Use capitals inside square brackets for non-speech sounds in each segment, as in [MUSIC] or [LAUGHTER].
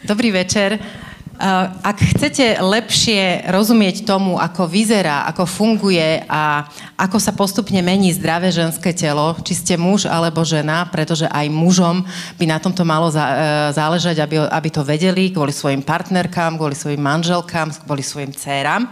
Dobrý večer. Ak chcete lepšie rozumieť tomu, ako vyzerá, ako funguje a ako sa postupne mení zdravé ženské telo, či ste muž alebo žena, pretože aj mužom by na tomto malo e, záležať, aby to vedeli kvôli svojim partnerkám, kvôli svojim manželkám, kvôli svojim dcerám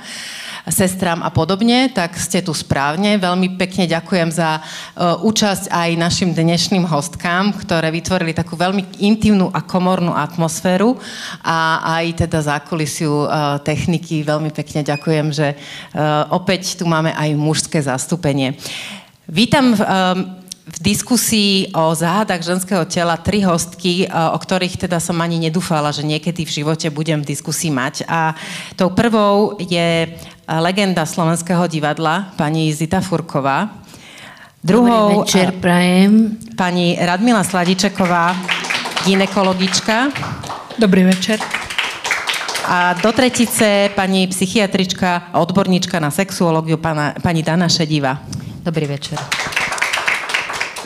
sestram a podobne, tak ste tu správne. Veľmi pekne ďakujem za uh, účasť aj našim dnešným hostkám, ktoré vytvorili takú veľmi intimnú a komornú atmosféru a aj teda zákulisiu uh, techniky. Veľmi pekne ďakujem, že uh, opäť tu máme aj mužské zastúpenie. Vítam v diskusii o záhadách ženského tela tri hostky, e, o ktorých teda som ani nedúfala, že niekedy v živote budem v diskusii mať. A tou prvou je e, legenda slovenského divadla, pani Zita Furková. Druhou Dobrý večer, e, prajem. pani Radmila Sladičeková, ginekologička. Dobrý večer. A do tretice pani psychiatrička a odborníčka na sexuológiu, pana, pani Dana Šediva. Dobrý večer.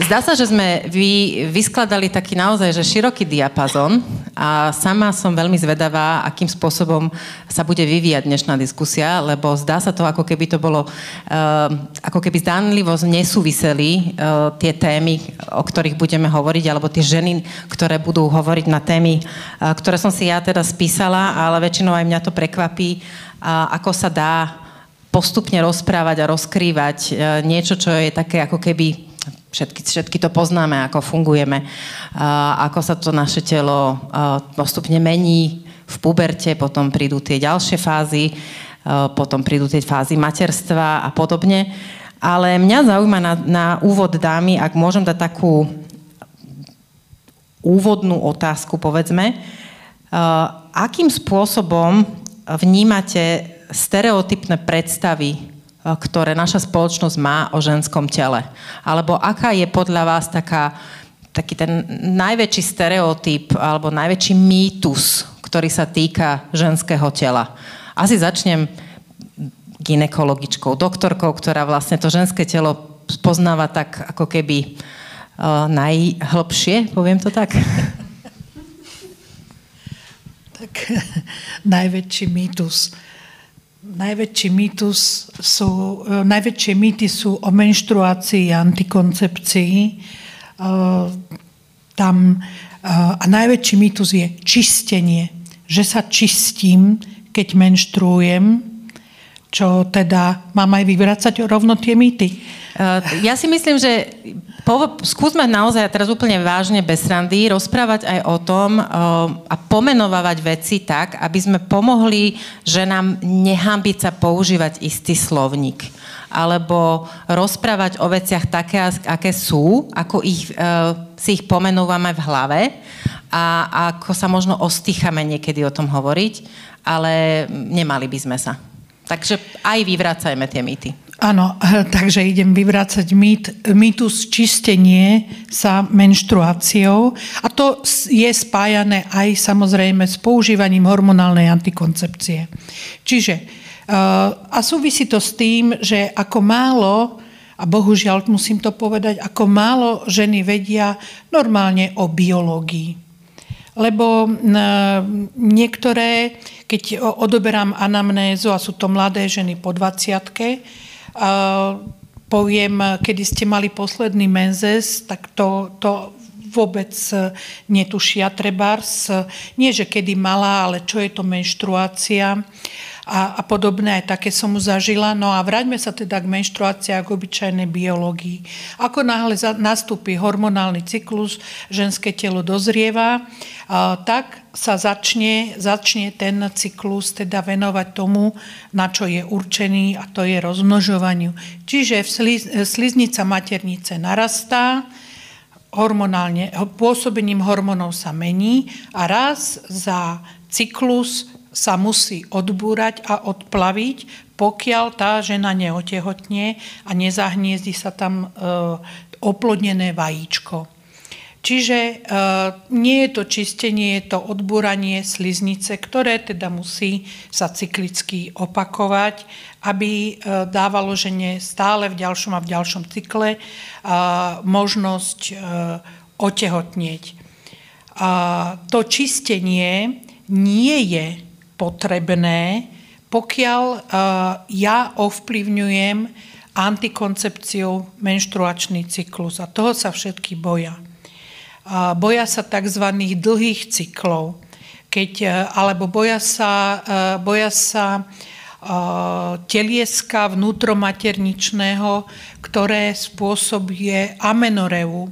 Zdá sa, že sme vy, vyskladali taký naozaj že široký diapazon a sama som veľmi zvedavá, akým spôsobom sa bude vyvíjať dnešná diskusia, lebo zdá sa to, ako keby to bolo, uh, ako keby zdánlivo nesúviseli uh, tie témy, o ktorých budeme hovoriť, alebo tie ženy, ktoré budú hovoriť na témy, uh, ktoré som si ja teda spísala, ale väčšinou aj mňa to prekvapí, ako sa dá postupne rozprávať a rozkrývať niečo, čo je také ako keby Všetky, všetky to poznáme, ako fungujeme, ako sa to naše telo postupne mení v puberte, potom prídu tie ďalšie fázy, potom prídu tie fázy materstva a podobne. Ale mňa zaujíma na, na úvod dámy, ak môžem dať takú úvodnú otázku, povedzme, akým spôsobom vnímate stereotypné predstavy ktoré naša spoločnosť má o ženskom tele? Alebo aká je podľa vás taká, taký ten najväčší stereotyp alebo najväčší mýtus, ktorý sa týka ženského tela? Asi začnem ginekologičkou, doktorkou, ktorá vlastne to ženské telo poznáva tak ako keby uh, najhlbšie, poviem to tak? Tak [LAUGHS] najväčší mýtus Najväčší mýtus sú, e, najväčšie mýty sú o menštruácii a antikoncepcii. E, tam, e, a najväčší mýtus je čistenie. Že sa čistím, keď menštruujem, čo teda mám aj vyvracať rovno tie mýty. Ja si myslím, že po, skúsme naozaj teraz úplne vážne bez randy rozprávať aj o tom uh, a pomenovávať veci tak, aby sme pomohli ženám nehambiť sa používať istý slovník alebo rozprávať o veciach také, aké sú, ako ich, uh, si ich pomenúvame v hlave a, a ako sa možno ostýchame niekedy o tom hovoriť, ale nemali by sme sa. Takže aj vyvracajme tie mýty. Áno, takže idem vyvrácať mýt, mýtus čistenie sa menštruáciou a to je spájané aj samozrejme s používaním hormonálnej antikoncepcie. Čiže eh, a súvisí to s tým, že ako málo a bohužiaľ musím to povedať, ako málo ženy vedia normálne o biológii. Lebo niektoré, keď odoberám anamnézu a sú to mladé ženy po 20 poviem, kedy ste mali posledný menzes, tak to, to vôbec netušia trebárs. Nie, že kedy malá, ale čo je to menštruácia a, a podobné, aj také som mu zažila. No a vráťme sa teda k menštruácii a k obyčajnej biológii. Ako náhle nastúpi hormonálny cyklus, ženské telo dozrieva, a, tak sa začne, začne ten cyklus teda venovať tomu, na čo je určený a to je rozmnožovaniu. Čiže v sliz, sliznica maternice narastá, hormonálne, pôsobením hormónov sa mení a raz za cyklus sa musí odbúrať a odplaviť, pokiaľ tá žena neotehotne a nezahniezdi sa tam e, oplodnené vajíčko. Čiže e, nie je to čistenie, je to odbúranie sliznice, ktoré teda musí sa cyklicky opakovať, aby e, dávalo žene stále v ďalšom a v ďalšom cykle možnosť otehotnieť. A to čistenie nie je potrebné, pokiaľ uh, ja ovplyvňujem antikoncepciou menštruačný cyklus. A toho sa všetky boja. Uh, boja sa tzv. dlhých cyklov, keď, uh, alebo boja sa, uh, boja sa telieska vnútromaterničného, ktoré spôsobuje amenoreu,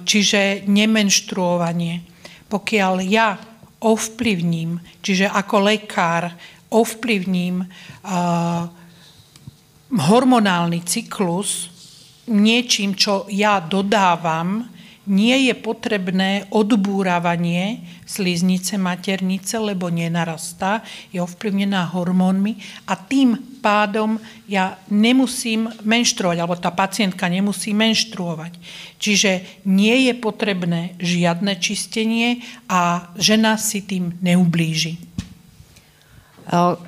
čiže nemenštruovanie. Pokiaľ ja ovplyvním, čiže ako lekár ovplyvním hormonálny cyklus niečím, čo ja dodávam, nie je potrebné odbúravanie sliznice maternice, lebo nenarastá, je ovplyvnená hormónmi a tým pádom ja nemusím menštruovať, alebo tá pacientka nemusí menštruovať. Čiže nie je potrebné žiadne čistenie a žena si tým neublíži.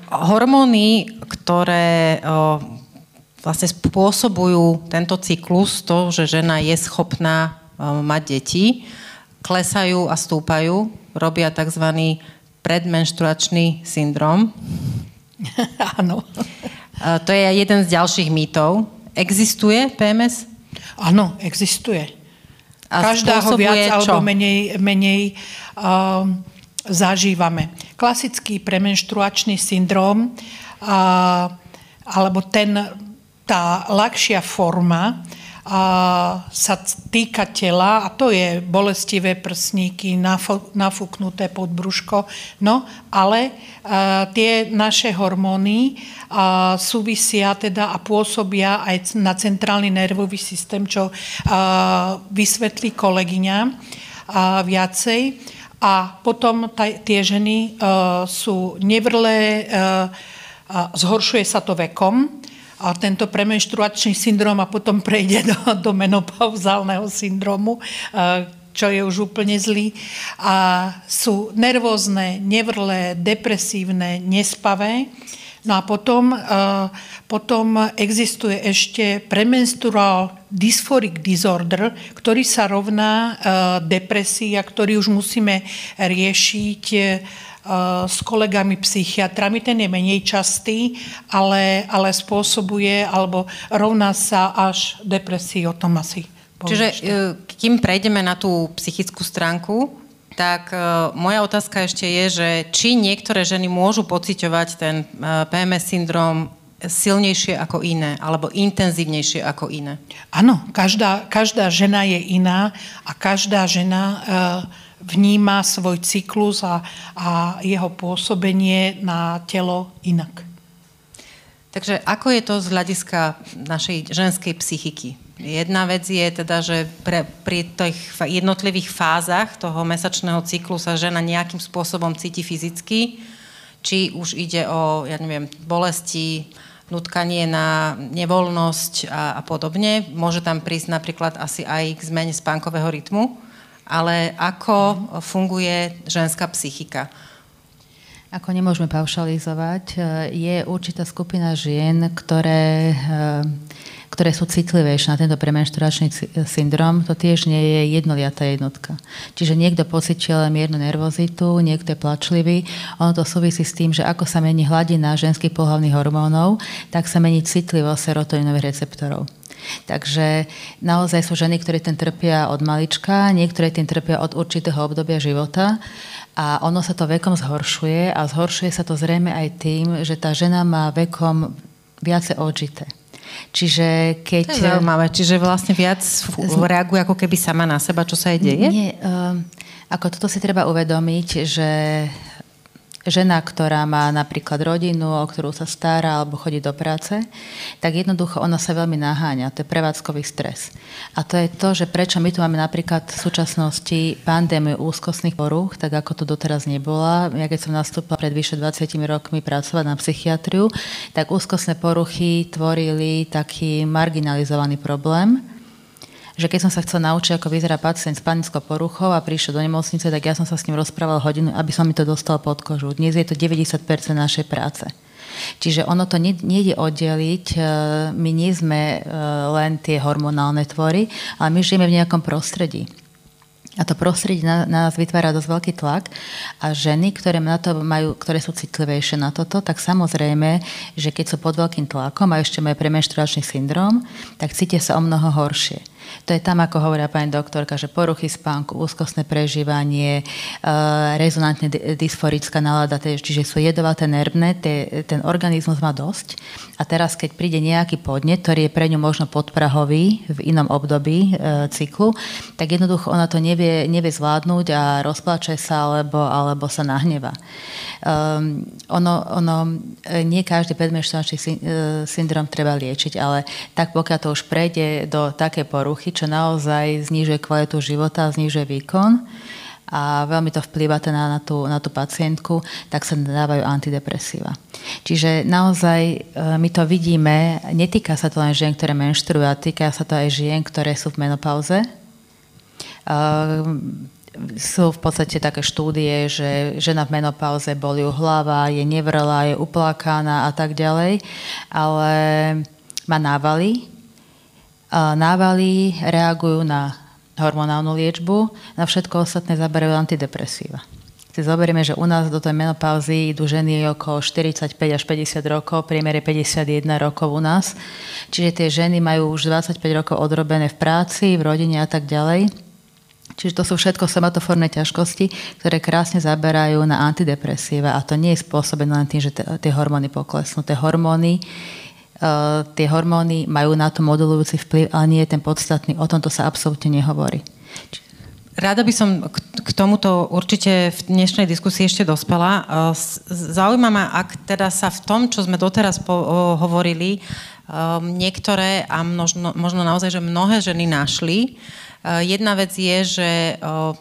Hormóny, ktoré vlastne spôsobujú tento cyklus, to, že žena je schopná mať deti, klesajú a stúpajú, robia tzv. predmenštruačný syndrom. [LAUGHS] Áno. To je jeden z ďalších mýtov. Existuje PMS? Áno, existuje. A Každá ho viac čo? alebo menej, menej um, zažívame. Klasický premenštruačný syndrom uh, alebo ten, tá ľahšia forma sa týka tela, a to je bolestivé prsníky, nafúknuté podbruško, no ale a, tie naše hormóny a, súvisia teda a pôsobia aj na centrálny nervový systém, čo a, vysvetlí kolegyňa a, viacej. A potom taj, tie ženy a, sú nevrlé, a, a zhoršuje sa to vekom, a tento premenštruačný syndrom a potom prejde do, do menopauzálneho syndromu, čo je už úplne zlý. A sú nervózne, nevrlé, depresívne, nespavé. No a potom, potom existuje ešte premenstrual dysphoric disorder, ktorý sa rovná depresii a ktorý už musíme riešiť s kolegami psychiatrami, ten je menej častý, ale, ale spôsobuje alebo rovná sa až depresii, o tom asi Čiže e, kým prejdeme na tú psychickú stránku, tak e, moja otázka ešte je, že či niektoré ženy môžu pociťovať ten e, PMS syndrom silnejšie ako iné, alebo intenzívnejšie ako iné? Áno, každá, každá žena je iná a každá žena uh, vníma svoj cyklus a, a jeho pôsobenie na telo inak. Takže ako je to z hľadiska našej ženskej psychiky? Jedna vec je teda, že pre, pri tých jednotlivých fázach toho mesačného cyklu sa žena nejakým spôsobom cíti fyzicky, či už ide o, ja neviem, bolesti, nutkanie na nevoľnosť a, a podobne. Môže tam prísť napríklad asi aj k zmene spánkového rytmu ale ako funguje ženská psychika? Ako nemôžeme paušalizovať, e, je určitá skupina žien, ktoré, e, ktoré sú citlivejšie na tento premenšturačný syndrom. To tiež nie je jednoliatá jednotka. Čiže niekto pocituje len miernu nervozitu, niekto je plačlivý. Ono to súvisí s tým, že ako sa mení hladina ženských pohľavných hormónov, tak sa mení citlivosť serotoninových receptorov. Takže naozaj sú ženy, ktoré ten trpia od malička, niektoré tým trpia od určitého obdobia života a ono sa to vekom zhoršuje a zhoršuje sa to zrejme aj tým, že tá žena má vekom viacej odžité. Čiže keď... To je zaujímavé, čiže vlastne viac reaguje ako keby sama na seba, čo sa jej deje? Nie, uh, ako toto si treba uvedomiť, že žena, ktorá má napríklad rodinu, o ktorú sa stará alebo chodí do práce, tak jednoducho ona sa veľmi naháňa. To je prevádzkový stres. A to je to, že prečo my tu máme napríklad v súčasnosti pandémiu úzkostných porúch, tak ako to doteraz nebola. Ja keď som nastúpila pred vyše 20 rokmi pracovať na psychiatriu, tak úzkostné poruchy tvorili taký marginalizovaný problém že keď som sa chcel naučiť, ako vyzerá pacient s panickou poruchou a prišiel do nemocnice, tak ja som sa s ním rozprával hodinu, aby som mi to dostal pod kožu. Dnes je to 90% našej práce. Čiže ono to nejde oddeliť, e, my nie sme e, len tie hormonálne tvory, ale my žijeme v nejakom prostredí. A to prostredie na, na nás vytvára dosť veľký tlak a ženy, ktoré, na to majú, ktoré sú citlivejšie na toto, tak samozrejme, že keď sú pod veľkým tlakom a ešte majú premenštruačný syndrom, tak cítia sa o mnoho horšie. To je tam, ako hovorí pani doktorka, že poruchy spánku, úzkostné prežívanie, e, rezonantne dysforická nálada, čiže sú jedovaté nervné, ten organizmus má dosť. A teraz, keď príde nejaký podnet, ktorý je pre ňu možno podprahový v inom období e, cyklu, tak jednoducho ona to nevie, nevie zvládnuť a rozplače sa alebo, alebo sa nahneva. Um, ono, ono, e, nie každý predmenštruačný syndrom treba liečiť, ale tak pokiaľ to už prejde do také poruchy, čo naozaj znižuje kvalitu života, znižuje výkon a veľmi to vplýva teda na tú, na tú pacientku, tak sa dávajú antidepresíva. Čiže naozaj e, my to vidíme, netýka sa to len žien, ktoré menštrujú, a týka sa to aj žien, ktoré sú v menopauze. Sú v podstate také štúdie, že žena v menopauze boli hlava, je nevrlá, je uplakána a tak ďalej, ale má návaly. Návaly reagujú na hormonálnu liečbu, na všetko ostatné zaberajú antidepresíva. Si zoberieme, že u nás do tej menopauzy idú ženy okolo 45 až 50 rokov, priemere 51 rokov u nás. Čiže tie ženy majú už 25 rokov odrobené v práci, v rodine a tak ďalej Čiže to sú všetko somatoformné ťažkosti, ktoré krásne zaberajú na antidepresíva a to nie je spôsobené len tým, že tie hormóny poklesnú. Tie hormóny, uh, tie hormóny majú na to modulujúci vplyv, ale nie je ten podstatný. O tomto sa absolútne nehovorí. Rada by som k tomuto určite v dnešnej diskusii ešte dospela. Zaujíma ma, ak teda sa v tom, čo sme doteraz hovorili, um, niektoré a možno, možno naozaj, že mnohé ženy našli, Eh, jedna vec je, že eh,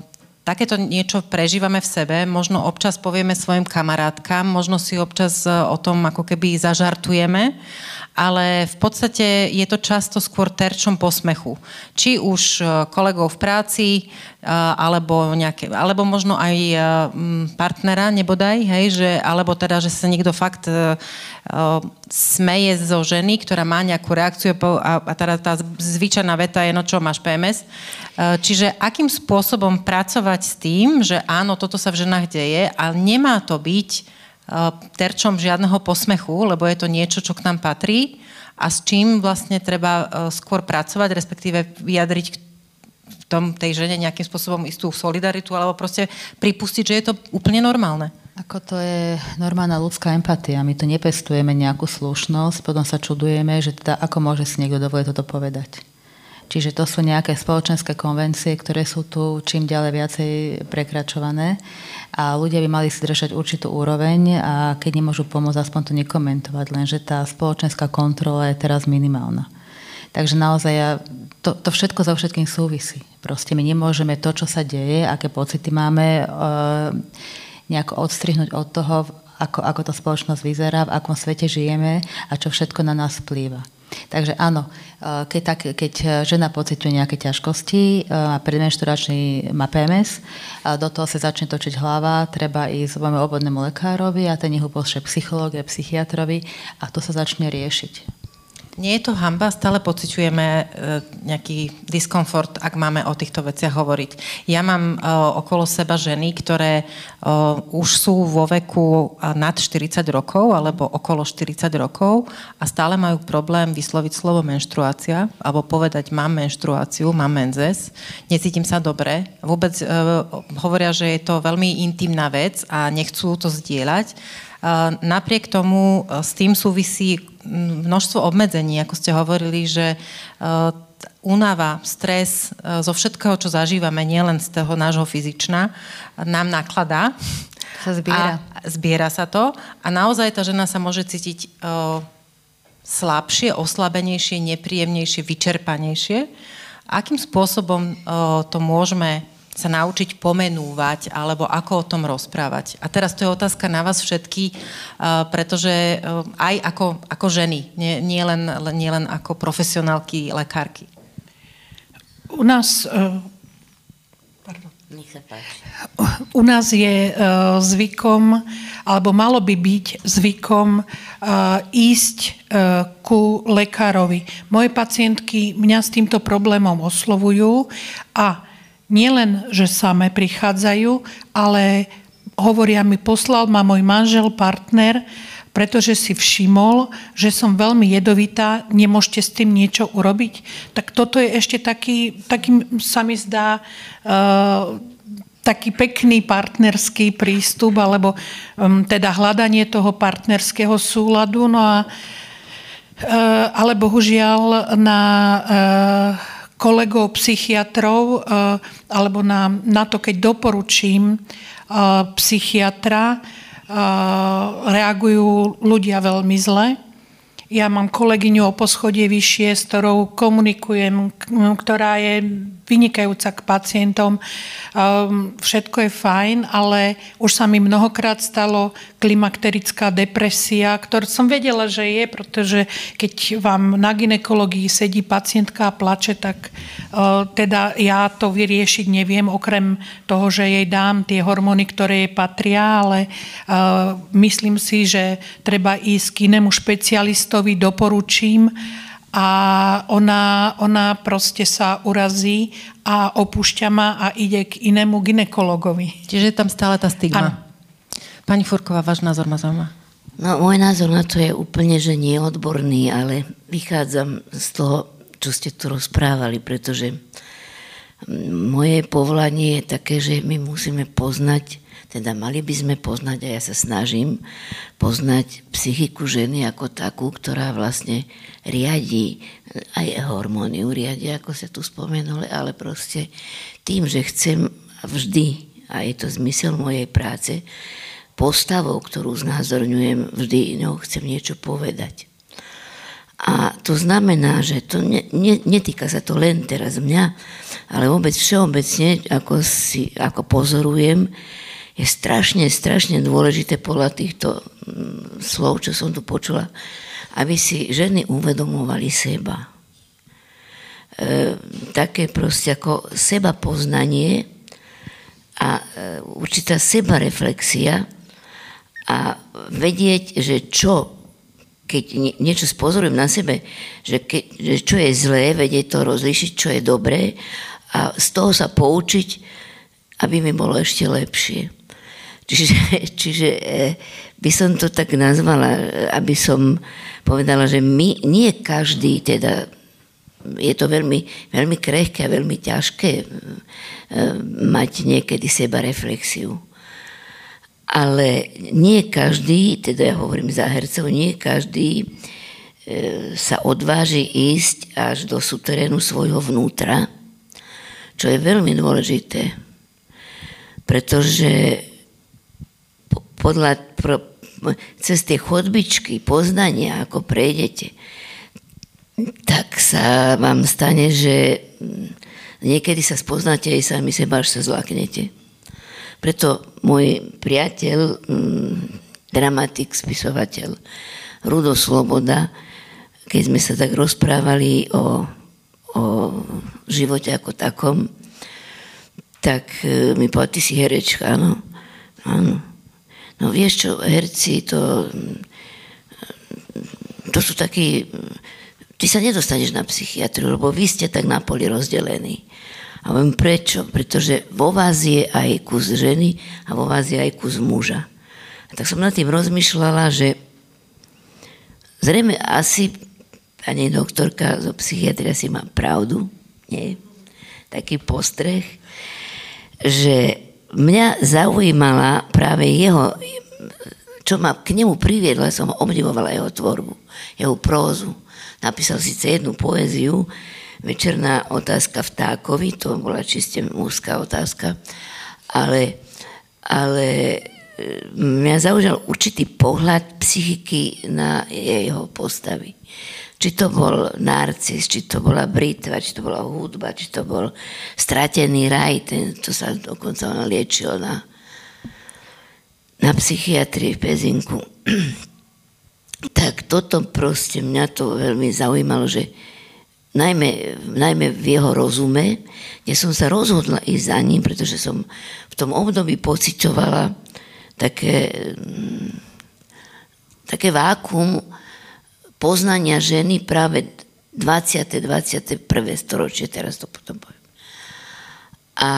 takéto niečo prežívame v sebe, možno občas povieme svojim kamarátkam, možno si občas eh, o tom ako keby zažartujeme, ale v podstate je to často skôr terčom posmechu. Či už kolegov v práci, alebo, nejaké, alebo možno aj partnera nebodaj, hej, že, alebo teda, že sa niekto fakt smeje zo ženy, ktorá má nejakú reakciu a, a teda tá zvyčajná veta je, no čo, máš PMS. Čiže akým spôsobom pracovať s tým, že áno, toto sa v ženách deje, ale nemá to byť terčom žiadneho posmechu, lebo je to niečo, čo k nám patrí a s čím vlastne treba skôr pracovať, respektíve vyjadriť v tom, tej žene nejakým spôsobom istú solidaritu alebo proste pripustiť, že je to úplne normálne. Ako to je normálna ľudská empatia. My tu nepestujeme nejakú slušnosť, potom sa čudujeme, že teda ako môže si niekto dovoliť toto povedať. Čiže to sú nejaké spoločenské konvencie, ktoré sú tu čím ďalej viacej prekračované a ľudia by mali si držať určitú úroveň a keď nemôžu pomôcť, aspoň to nekomentovať, lenže tá spoločenská kontrola je teraz minimálna. Takže naozaj ja, to, to všetko za všetkým súvisí. Proste my nemôžeme to, čo sa deje, aké pocity máme, e, nejako odstrihnúť od toho, ako, ako tá spoločnosť vyzerá, v akom svete žijeme a čo všetko na nás vplýva. Takže áno, e, keď, tak, keď žena pociťuje nejaké ťažkosti, e, má predmenšturačný, má PMS, do toho sa začne točiť hlava, treba ísť obvodnému lekárovi a ten ho pošle psychológie, psychiatrovi a to sa začne riešiť. Nie je to hamba, stále pociťujeme e, nejaký diskomfort, ak máme o týchto veciach hovoriť. Ja mám e, okolo seba ženy, ktoré e, už sú vo veku nad 40 rokov alebo okolo 40 rokov a stále majú problém vysloviť slovo menštruácia alebo povedať mám menštruáciu, mám menzes, necítim sa dobre. Vôbec hovoria, že je to veľmi intimná vec a nechcú to zdieľať. Napriek tomu s tým súvisí množstvo obmedzení, ako ste hovorili, že uh, únava, stres uh, zo všetkého, čo zažívame, nielen z toho nášho fyzična, nám nakladá. Sa zbiera. A zbiera sa to a naozaj tá žena sa môže cítiť uh, slabšie, oslabenejšie, nepríjemnejšie, vyčerpanejšie. Akým spôsobom to môžeme sa naučiť pomenúvať alebo ako o tom rozprávať. A teraz to je otázka na vás všetky, pretože aj ako, ako ženy, nie, nie, len, nie len ako profesionálky, lekárky. U nás sa páči. U nás je uh, zvykom, alebo malo by byť zvykom uh, ísť uh, ku lekárovi. Moje pacientky mňa s týmto problémom oslovujú a nielen, že same prichádzajú, ale hovoria mi, poslal ma môj manžel, partner, pretože si všimol, že som veľmi jedovitá, nemôžete s tým niečo urobiť. Tak toto je ešte taký, taký sa mi zdá, uh, taký pekný partnerský prístup, alebo um, teda hľadanie toho partnerského súladu. No a, uh, ale bohužiaľ na uh, kolegov psychiatrov uh, alebo na, na to, keď doporučím uh, psychiatra, uh, reagujú ľudia veľmi zle. Ja mám kolegyňu o poschodie vyššie, s ktorou komunikujem, ktorá je vynikajúca k pacientom. Ehm, všetko je fajn, ale už sa mi mnohokrát stalo klimakterická depresia, ktorú som vedela, že je, pretože keď vám na ginekologii sedí pacientka a plače, tak e, teda ja to vyriešiť neviem, okrem toho, že jej dám tie hormóny, ktoré jej patria, ale e, myslím si, že treba ísť k inému špecialistovi, doporučím a ona, ona proste sa urazí a opúšťa ma a ide k inému ginekologovi. Čiže je tam stále tá stigma. Ano. Pani Furková, váš názor ma zaujíma. No, môj názor na to je úplne, že nie odborný, ale vychádzam z toho, čo ste tu rozprávali, pretože moje povolanie je také, že my musíme poznať teda mali by sme poznať, a ja sa snažím poznať psychiku ženy ako takú, ktorá vlastne riadí aj hormóny, riadi, ako sa tu spomenuli, ale proste tým, že chcem vždy, a je to zmysel mojej práce, postavou, ktorú znázorňujem, vždy ňou chcem niečo povedať. A to znamená, že to ne, ne, netýka sa to len teraz mňa, ale vôbec všeobecne, ako, si, ako pozorujem, je strašne, strašne dôležité podľa týchto mm, slov, čo som tu počula, aby si ženy uvedomovali seba. E, také proste ako seba poznanie a e, určitá seba reflexia a vedieť, že čo, keď niečo spozorujem na sebe, že, ke, že čo je zlé, vedieť to rozlišiť, čo je dobré a z toho sa poučiť, aby mi bolo ešte lepšie. Čiže, čiže e, by som to tak nazvala, aby som povedala, že my, nie každý, teda je to veľmi, veľmi krehké a veľmi ťažké e, mať niekedy seba reflexiu. Ale nie každý, teda ja hovorím za hercov, nie každý e, sa odváži ísť až do suterénu svojho vnútra, čo je veľmi dôležité. Pretože podľa, pro, cez tie chodbičky poznania, ako prejdete, tak sa vám stane, že niekedy sa spoznáte aj sami seba, až sa zlaknete. Preto môj priateľ, mm, dramatik, spisovateľ Rudo Sloboda, keď sme sa tak rozprávali o, o živote ako takom, tak e, mi povedal, ty si herečka, áno. Áno. No vieš čo, herci to, to sú takí, ty sa nedostaneš na psychiatriu, lebo vy ste tak na poli rozdelení. A viem prečo? Pretože vo vás je aj kus ženy a vo vás je aj kus muža. A tak som nad tým rozmýšľala, že zrejme asi pani doktorka zo psychiatria si má pravdu, nie? Taký postreh, že mňa zaujímala práve jeho, čo ma k nemu priviedla, som obdivovala jeho tvorbu, jeho prózu. Napísal síce jednu poéziu, Večerná otázka vtákovi, to bola čiste mužská otázka, ale, ale e, mňa zaujímal určitý pohľad psychiky na jeho postavy. Či to bol narcis, či to bola britva, či to bola hudba, či to bol stratený raj, ten, to sa dokonca ona liečil na, na psychiatrii v Pezinku. [CLEARS THROAT] tak toto proste mňa to veľmi zaujímalo, že najmä, najmä v jeho rozume, kde som sa rozhodla ísť za ním, pretože som v tom období pocitovala také, mm, také vákum, poznania ženy práve 20. 21. storočie, teraz to potom poviem. A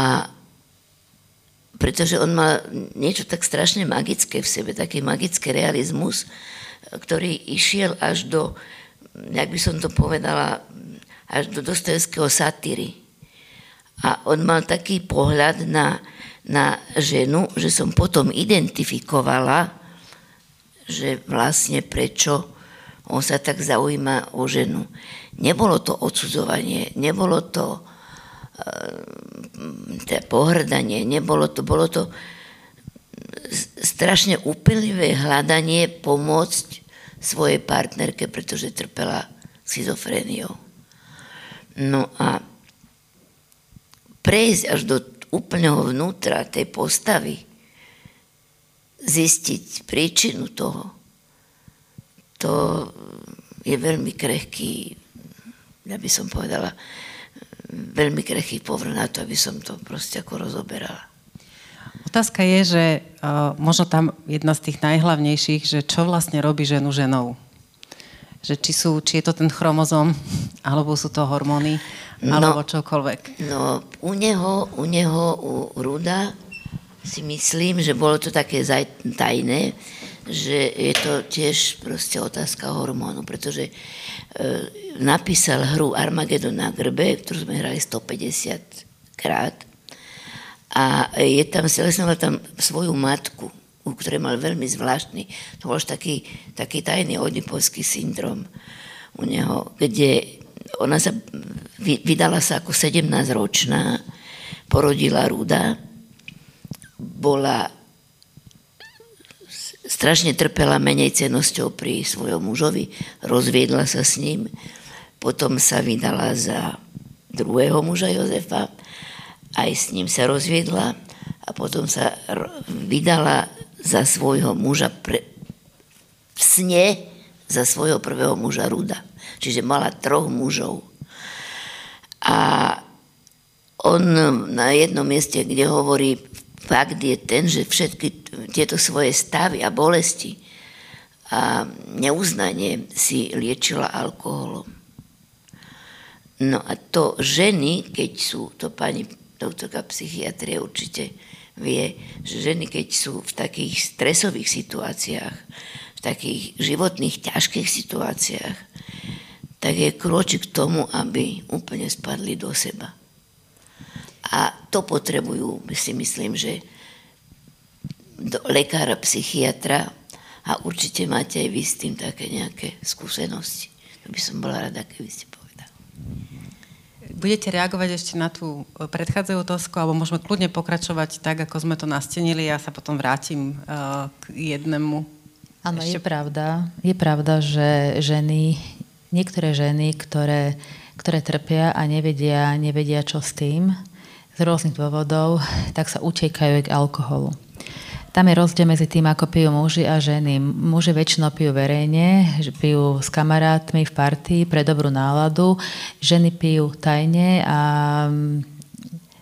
pretože on mal niečo tak strašne magické v sebe, taký magický realizmus, ktorý išiel až do, jak by som to povedala, až do Dostojevského satíry. A on mal taký pohľad na, na ženu, že som potom identifikovala, že vlastne prečo on sa tak zaujíma o ženu. Nebolo to odsudzovanie, nebolo to uh, pohrdanie, nebolo to, bolo to strašne úplnivé hľadanie pomôcť svojej partnerke, pretože trpela schizofréniou. No a prejsť až do úplného vnútra tej postavy, zistiť príčinu toho, to je veľmi krehký, ja by som povedala, veľmi krehký povrch na to, aby som to proste ako rozoberala. Otázka je, že uh, možno tam jedna z tých najhlavnejších, že čo vlastne robí ženu ženou. Že či, sú, či je to ten chromozom, alebo sú to hormóny, no, alebo čokoľvek. No, u neho, u neho, u Ruda si myslím, že bolo to také tajné, že je to tiež proste otázka hormónu, pretože e, napísal hru Armageddon na grbe, ktorú sme hrali 150 krát. A je tam, stelesnoval tam svoju matku, u ktorej mal veľmi zvláštny, to bol taký, taký tajný odipovský syndrom u neho, kde ona sa vydala sa ako 17-ročná, porodila Ruda, bola strašne trpela menej cenosťou pri svojom mužovi, rozviedla sa s ním, potom sa vydala za druhého muža Jozefa, aj s ním sa rozviedla a potom sa vydala za svojho muža pre, v sne za svojho prvého muža Ruda. Čiže mala troch mužov. A on na jednom mieste, kde hovorí, fakt je ten, že všetky tieto svoje stavy a bolesti a neuznanie si liečila alkoholom. No a to ženy, keď sú, to pani doktorka psychiatrie určite vie, že ženy, keď sú v takých stresových situáciách, v takých životných ťažkých situáciách, tak je kročik k tomu, aby úplne spadli do seba. A to potrebujú, si myslím, že do lekára, psychiatra a určite máte aj vy s tým také nejaké skúsenosti. To by som bola rada, keby ste povedali. Budete reagovať ešte na tú predchádzajúcu otázku, alebo môžeme kľudne pokračovať tak, ako sme to nastenili. Ja sa potom vrátim uh, k jednému. Áno, ešte... je pravda. Je pravda, že ženy, niektoré ženy, ktoré, ktoré trpia a nevedia, nevedia čo s tým, z rôznych dôvodov, tak sa utekajú k alkoholu. Tam je rozdiel medzi tým, ako pijú muži a ženy. Muži väčšinou pijú verejne, pijú s kamarátmi v partii pre dobrú náladu. Ženy pijú tajne a mm,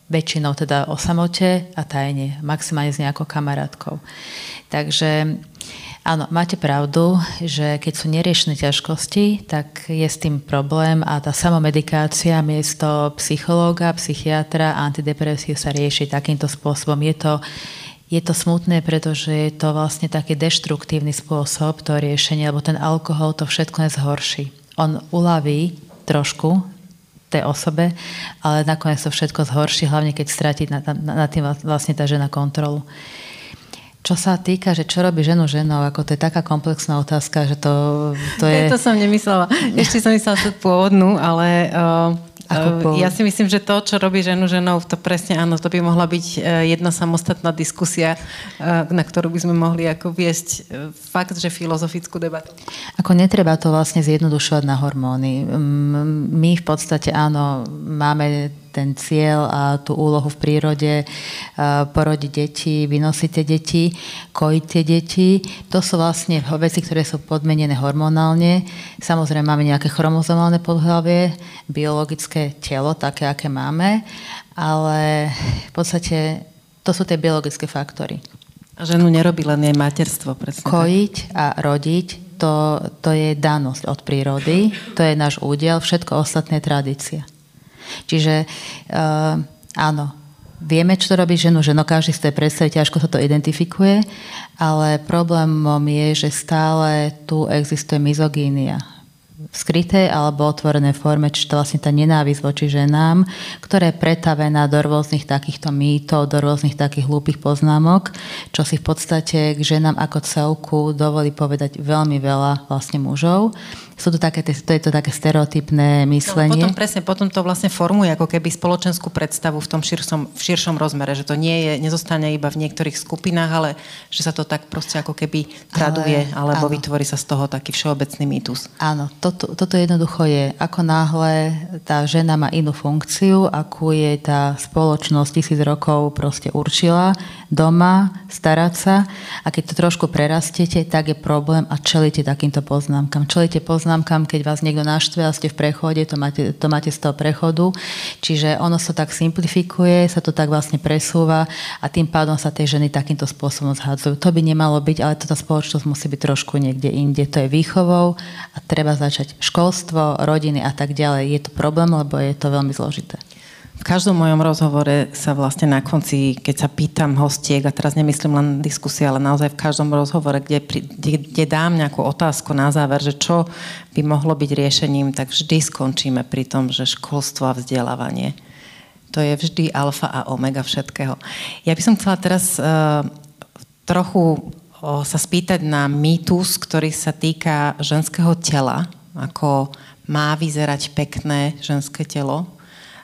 väčšinou teda o samote a tajne, maximálne s nejakou kamarátkou. Takže Áno, máte pravdu, že keď sú neriešené ťažkosti, tak je s tým problém a tá samomedikácia miesto psychológa, psychiatra a antidepresív sa rieši takýmto spôsobom. Je to, je to smutné, pretože je to vlastne taký deštruktívny spôsob to riešenie, lebo ten alkohol to všetko nezhorší. On uľaví trošku tej osobe, ale nakoniec to všetko zhorší, hlavne keď stratí na, na, na tým vlastne tá žena kontrolu. Čo sa týka, že čo robí ženu ženou, ako to je taká komplexná otázka, že to, to je... To som nemyslela. Ešte som myslela tú pôvodnú, ale uh, ako po... Ja si myslím, že to, čo robí ženu ženou, to presne áno, to by mohla byť e, jedna samostatná diskusia, na ktorú by sme mohli ako viesť fakt, že filozofickú debatu. Ako netreba to vlastne zjednodušovať na hormóny. My v podstate áno, máme ten cieľ a tú úlohu v prírode, porodiť deti, vynosiť tie deti, kojiť tie deti. To sú vlastne veci, ktoré sú podmenené hormonálne. Samozrejme máme nejaké chromozomálne podhlavie, biologické telo, také, aké máme, ale v podstate to sú tie biologické faktory. A ženu nerobí len jej materstvo, presne Kojiť a rodiť, to, to je danosť od prírody, to je náš údiel, všetko ostatné tradícia. Čiže uh, áno, Vieme, čo to robí ženu, že no každý z tej predstavy ťažko sa to identifikuje, ale problémom je, že stále tu existuje mizogínia. V skrytej alebo otvorenej forme, čiže to vlastne tá nenávisť voči ženám, ktorá je pretavená do rôznych takýchto mýtov, do rôznych takých hlúpych poznámok, čo si v podstate k ženám ako celku dovolí povedať veľmi veľa vlastne mužov sú to, také, to je to také stereotypné myslenie. No, potom presne, potom to vlastne formuje ako keby spoločenskú predstavu v tom širšom, v širšom rozmere, že to nie je, nezostane iba v niektorých skupinách, ale že sa to tak proste ako keby traduje, ale, alebo áno. vytvorí sa z toho taký všeobecný mýtus. Áno, toto, toto jednoducho je, ako náhle tá žena má inú funkciu, akú je tá spoločnosť tisíc rokov proste určila, doma, starať sa a keď to trošku prerastiete, tak je problém a čelíte takýmto poznámkam. Čelíte poznámkam, keď vás niekto naštve a ste v prechode, to máte, to máte z toho prechodu. Čiže ono sa tak simplifikuje, sa to tak vlastne presúva a tým pádom sa tie ženy takýmto spôsobom zhádzajú. To by nemalo byť, ale táto spoločnosť musí byť trošku niekde inde. To je výchovou a treba začať školstvo, rodiny a tak ďalej. Je to problém, lebo je to veľmi zložité. V každom mojom rozhovore sa vlastne na konci, keď sa pýtam hostiek, a teraz nemyslím len diskusie, ale naozaj v každom rozhovore, kde, kde, kde dám nejakú otázku na záver, že čo by mohlo byť riešením, tak vždy skončíme pri tom, že školstvo a vzdelávanie. To je vždy alfa a omega všetkého. Ja by som chcela teraz uh, trochu uh, sa spýtať na mýtus, ktorý sa týka ženského tela, ako má vyzerať pekné ženské telo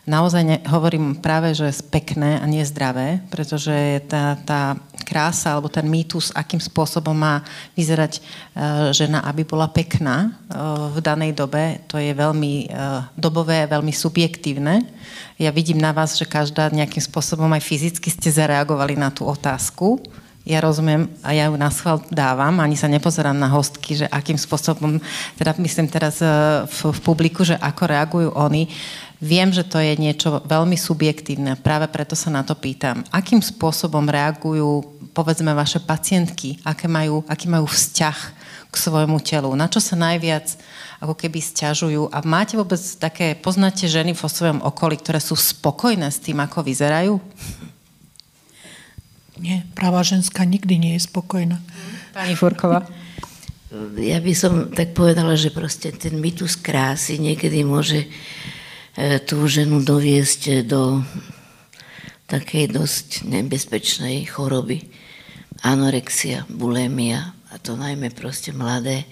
naozaj ne, hovorím práve, že pekné a nie zdravé, pretože tá, tá krása alebo ten mýtus, akým spôsobom má vyzerať e, žena, aby bola pekná e, v danej dobe, to je veľmi e, dobové, veľmi subjektívne. Ja vidím na vás, že každá nejakým spôsobom aj fyzicky ste zareagovali na tú otázku. Ja rozumiem a ja ju na schvál dávam, ani sa nepozerám na hostky, že akým spôsobom, teda myslím teraz e, v, v publiku, že ako reagujú oni. Viem, že to je niečo veľmi subjektívne, práve preto sa na to pýtam. Akým spôsobom reagujú, povedzme, vaše pacientky? Aké majú, aký majú vzťah k svojmu telu? Na čo sa najviac ako keby stiažujú? A máte vôbec také, poznáte ženy vo svojom okolí, ktoré sú spokojné s tým, ako vyzerajú? Nie, práva ženská nikdy nie je spokojná. Pani Furková. Ja by som tak povedala, že proste ten mytus krásy niekedy môže tú ženu doviesť do takej dosť nebezpečnej choroby. Anorexia, bulimia a to najmä proste mladé,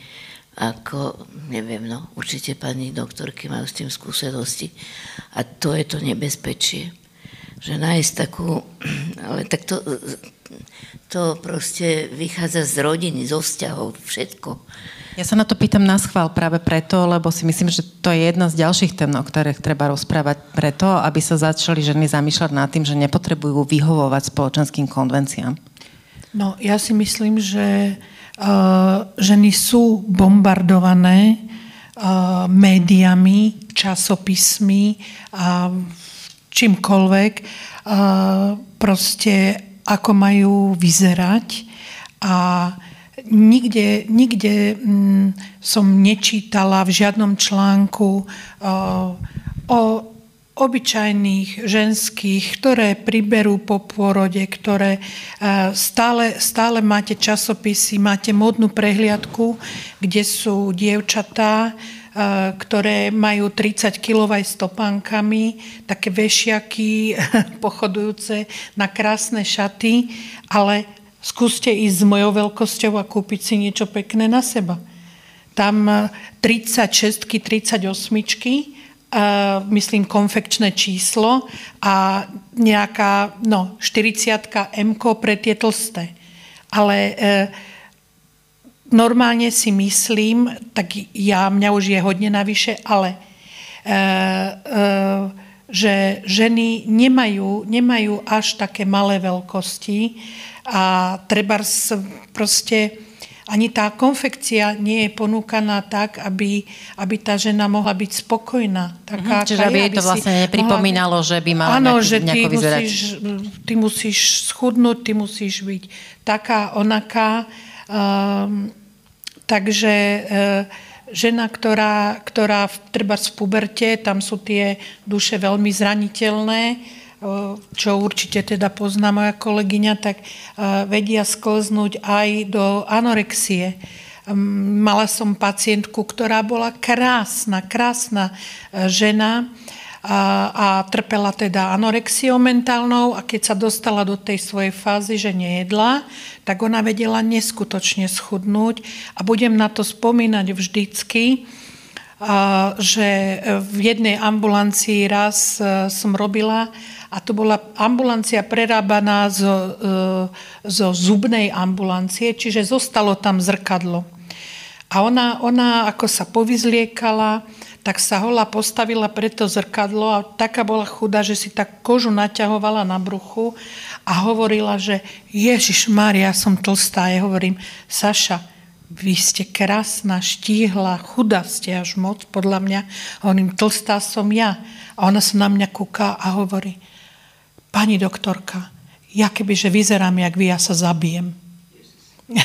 ako, neviem, no, určite pani doktorky majú s tým skúsenosti. A to je to nebezpečie. Že nájsť takú, [CLEARS THROAT] ale tak to, to proste vychádza z rodiny, zo vzťahov, všetko ja sa na to pýtam na schvál práve preto, lebo si myslím, že to je jedna z ďalších tém, o ktorých treba rozprávať preto, aby sa začali ženy zamýšľať nad tým, že nepotrebujú vyhovovať spoločenským konvenciám. No, ja si myslím, že uh, ženy sú bombardované uh, médiami, časopismi a čímkoľvek, uh, proste ako majú vyzerať a nikde, nikde mm, som nečítala v žiadnom článku o obyčajných ženských, ktoré priberú po pôrode, ktoré stále, stále máte časopisy, máte modnú prehliadku, kde sú dievčatá, ktoré majú 30 kg stopánkami, také vešiaky [LAUGHS] pochodujúce na krásne šaty, ale Skúste ísť s mojou veľkosťou a kúpiť si niečo pekné na seba. Tam 36 38 Uh, myslím konfekčné číslo a nejaká no, 40 M pre tie tlsté. Ale uh, normálne si myslím, tak ja, mňa už je hodne navyše, ale uh, že ženy nemajú, nemajú až také malé veľkosti, a treba proste ani tá konfekcia nie je ponúkaná tak, aby, aby tá žena mohla byť spokojná. Taká, mm-hmm, čiže aby jej to vlastne nepripomínalo, mohla... že by mala Áno, nejak, že ty musíš, ty musíš schudnúť, ty musíš byť taká, onaká. Um, takže uh, žena, ktorá, ktorá treba v puberte, tam sú tie duše veľmi zraniteľné, čo určite teda pozná moja kolegyňa, tak vedia sklznúť aj do anorexie. Mala som pacientku, ktorá bola krásna, krásna žena, a, a trpela teda anorexiou mentálnou a keď sa dostala do tej svojej fázy, že nejedla, tak ona vedela neskutočne schudnúť a budem na to spomínať vždycky, že v jednej ambulancii raz e, som robila a to bola ambulancia prerábaná zo, e, zo zubnej ambulancie, čiže zostalo tam zrkadlo. A ona, ona ako sa povyzliekala, tak sa hola postavila pred to zrkadlo a taká bola chudá, že si tak kožu naťahovala na bruchu a hovorila, že Ježiš Mária, som tlstá. Ja hovorím, Saša, vy ste krásna, štíhla, chudá ste až moc, podľa mňa. Hovorím, tlstá som ja. A ona sa na mňa kúka a hovorí, pani doktorka, ja kebyže vyzerám jak vy, ja sa zabijem. [LAUGHS]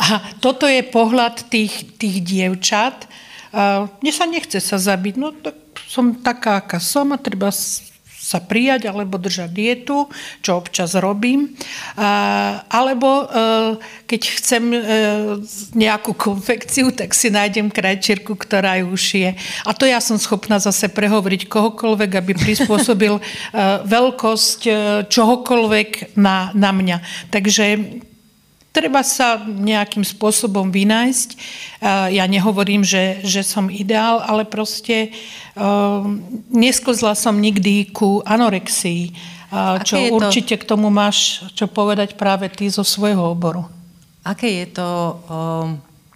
a toto je pohľad tých, tých dievčat, mne sa nechce sa zabiť, no tak som taká, aká som a treba sa prijať alebo držať dietu, čo občas robím. Alebo e, keď chcem e, nejakú konfekciu, tak si nájdem krajčierku, ktorá ju šije. A to ja som schopná zase prehovoriť kohokoľvek, aby prispôsobil e, veľkosť čohokoľvek na, na mňa. Takže treba sa nejakým spôsobom vynájsť. Ja nehovorím, že, že som ideál, ale proste uh, nesklzla som nikdy ku anorexii. Uh, čo určite k tomu máš čo povedať práve ty zo svojho oboru. Aké je to um,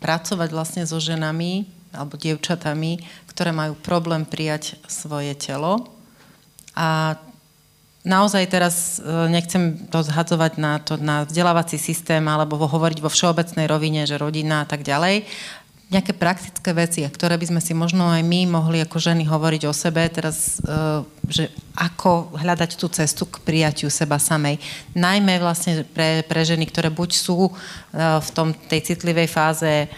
pracovať vlastne so ženami alebo dievčatami, ktoré majú problém prijať svoje telo a naozaj teraz e, nechcem to zhadzovať na, to, na vzdelávací systém alebo hovoriť vo všeobecnej rovine, že rodina a tak ďalej. Nejaké praktické veci, ktoré by sme si možno aj my mohli ako ženy hovoriť o sebe teraz, e, že ako hľadať tú cestu k prijatiu seba samej. Najmä vlastne pre, pre ženy, ktoré buď sú e, v tom, tej citlivej fáze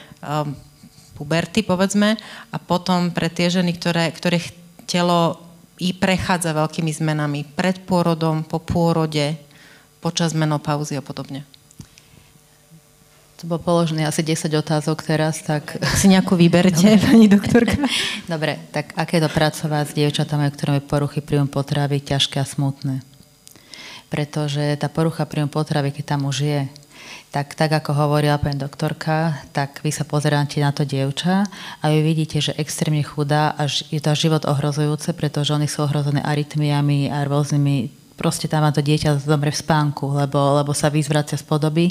puberty, povedzme, a potom pre tie ženy, ktoré, ktorých telo i prechádza veľkými zmenami pred pôrodom, po pôrode, počas menopauzy a podobne. To bolo položené asi 10 otázok teraz, tak... Si nejakú vyberte, Dobre. pani doktorka. [LAUGHS] Dobre, tak aké je to pracovať s dievčatami, ktoré majú poruchy príjmu potravy ťažké a smutné? Pretože tá porucha príjmu potravy, keď tam už je, tak, tak ako hovorila pani doktorka, tak vy sa pozeráte na to dievča a vy vidíte, že extrémne chudá a je to život ohrozujúce, pretože oni sú ohrozené arytmiami a rôznymi proste tam má to dieťa zomre v spánku, lebo, lebo sa vyzvracia z podoby,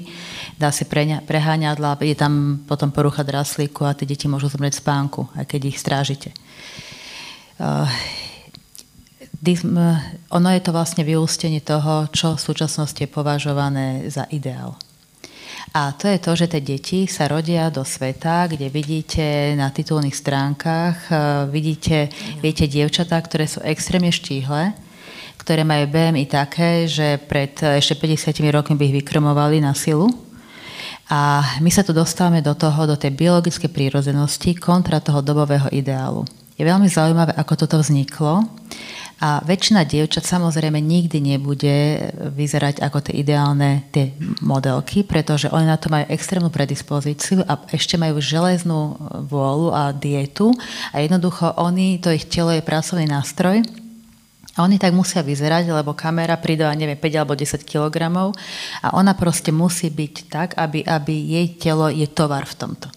dá si preňa, preháňadla, je tam potom porucha draslíku a tie deti môžu zomrieť v spánku, aj keď ich strážite. Uh, ono je to vlastne vyústenie toho, čo v súčasnosti je považované za ideál. A to je to, že tie deti sa rodia do sveta, kde vidíte na titulných stránkach, e, vidíte, viete, dievčatá, ktoré sú extrémne štíhle, ktoré majú BMI také, že pred ešte 50 rokmi by ich vykrmovali na silu. A my sa tu dostávame do toho, do tej biologickej prírodzenosti kontra toho dobového ideálu. Je veľmi zaujímavé, ako toto vzniklo a väčšina dievčat samozrejme nikdy nebude vyzerať ako tie ideálne tie modelky, pretože oni na to majú extrémnu predispozíciu a ešte majú železnú vôľu a dietu a jednoducho oni, to ich telo je pracovný nástroj a oni tak musia vyzerať, lebo kamera pridá, neviem, 5 alebo 10 kg a ona proste musí byť tak, aby, aby jej telo je tovar v tomto.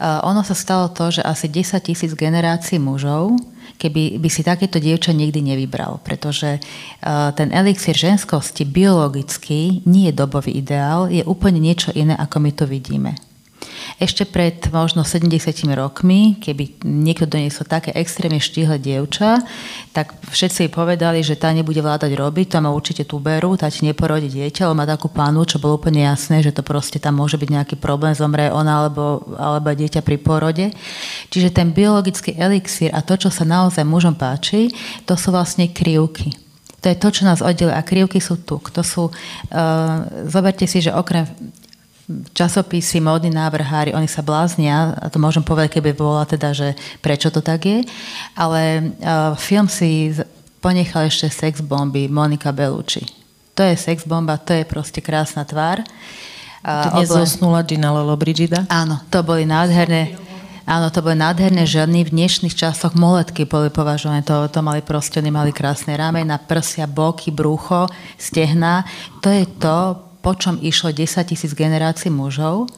Uh, ono sa stalo to, že asi 10 tisíc generácií mužov keby by si takéto dievča nikdy nevybral, pretože uh, ten elixír ženskosti biologicky nie je dobový ideál, je úplne niečo iné, ako my to vidíme. Ešte pred možno 70 rokmi, keby niekto doniesol také extrémne štíhle dievča, tak všetci jej povedali, že tá nebude vládať robiť, to má určite tuberu, tá ti neporodí dieťa, ale má takú plánu, čo bolo úplne jasné, že to proste tam môže byť nejaký problém, zomrie ona alebo, alebo dieťa pri porode. Čiže ten biologický elixír a to, čo sa naozaj mužom páči, to sú vlastne krivky. To je to, čo nás oddeluje. A krivky sú tu. To sú, uh, zoberte si, že okrem časopisy, módni návrhári, oni sa bláznia, a to môžem povedať, keby bola teda, že prečo to tak je, ale uh, film si ponechal ešte sex bomby Monika Bellucci. To je sex bomba, to je proste krásna tvár. To dnes oblen... zosnula Gina Brigida? Áno, to boli nádherné. Áno, to boli nádherné ženy. V dnešných časoch moletky boli považované. To, to mali proste, oni mali krásne ramena, prsia, boky, brucho, stehna. To je to, po čom išlo 10 tisíc generácií mužov.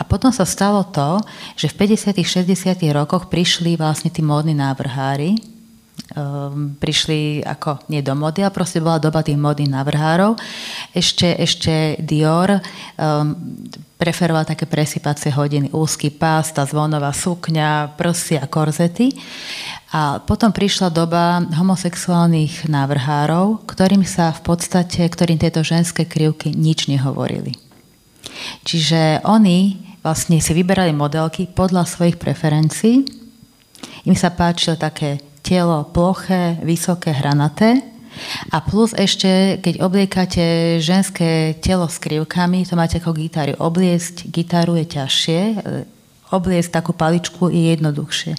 A potom sa stalo to, že v 50 60 rokoch prišli vlastne tí módni návrhári, um, prišli ako nie do mody, ale proste bola doba tých modných návrhárov. Ešte, ešte Dior um, preferoval také presypacie hodiny, úzky pás, tá zvonová sukňa, prsia, korzety. A potom prišla doba homosexuálnych návrhárov, ktorým sa v podstate, ktorým tieto ženské krivky nič nehovorili. Čiže oni vlastne si vyberali modelky podľa svojich preferencií. Im sa páčilo také telo ploché, vysoké, hranaté. A plus ešte, keď obliekate ženské telo s krivkami, to máte ako gitaru. Obliesť gitaru je ťažšie, obliesť takú paličku je jednoduchšie.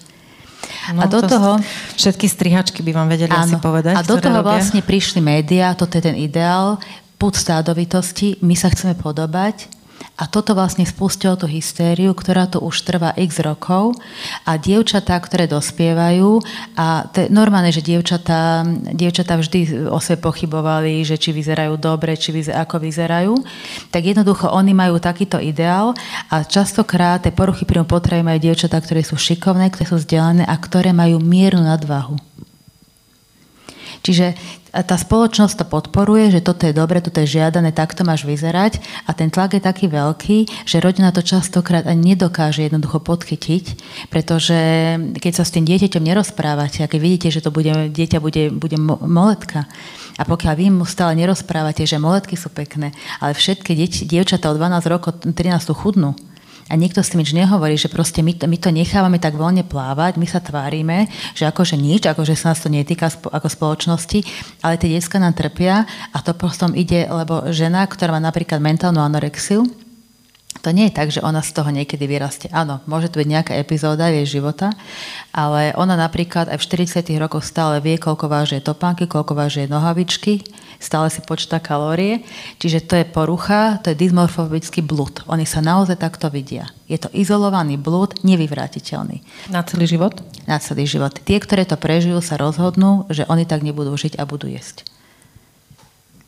No, a do to toho... Všetky strihačky by vám vedeli áno, asi povedať. A do toho robia. vlastne prišli médiá, toto je ten ideál, púd stádovitosti, my sa chceme podobať, a toto vlastne spustilo tú hystériu, ktorá tu už trvá x rokov a dievčatá, ktoré dospievajú a to je normálne, že dievčatá, dievčatá vždy o sebe pochybovali, že či vyzerajú dobre, či vyzer, ako vyzerajú, tak jednoducho oni majú takýto ideál a častokrát tie poruchy príjmu potravy majú dievčatá, ktoré sú šikovné, ktoré sú vzdelané a ktoré majú mieru nadvahu. Čiže tá spoločnosť to podporuje, že toto je dobre, toto je žiadané, takto máš vyzerať. A ten tlak je taký veľký, že rodina to častokrát ani nedokáže jednoducho podchytiť, pretože keď sa s tým dieťaťom nerozprávate a keď vidíte, že to bude, dieťa bude, bude moletka a pokiaľ vy mu stále nerozprávate, že moletky sú pekné, ale všetky dieť, dievčatá od 12 rokov, 13 sú chudnú, a nikto s tým nič nehovorí, že proste my to, my to nechávame tak voľne plávať, my sa tvárime, že akože nič, akože sa nás to netýka ako spoločnosti, ale tie detská nám trpia a to potom ide, lebo žena, ktorá má napríklad mentálnu anorexiu, to nie je tak, že ona z toho niekedy vyrastie. Áno, môže to byť nejaká epizóda jej života, ale ona napríklad aj v 40 rokoch stále vie, koľko vážie topánky, koľko vážie nohavičky, stále si počíta kalórie. Čiže to je porucha, to je dysmorfobický blud. Oni sa naozaj takto vidia. Je to izolovaný blud, nevyvrátiteľný. Na celý život? Na celý život. Tie, ktoré to prežijú, sa rozhodnú, že oni tak nebudú žiť a budú jesť.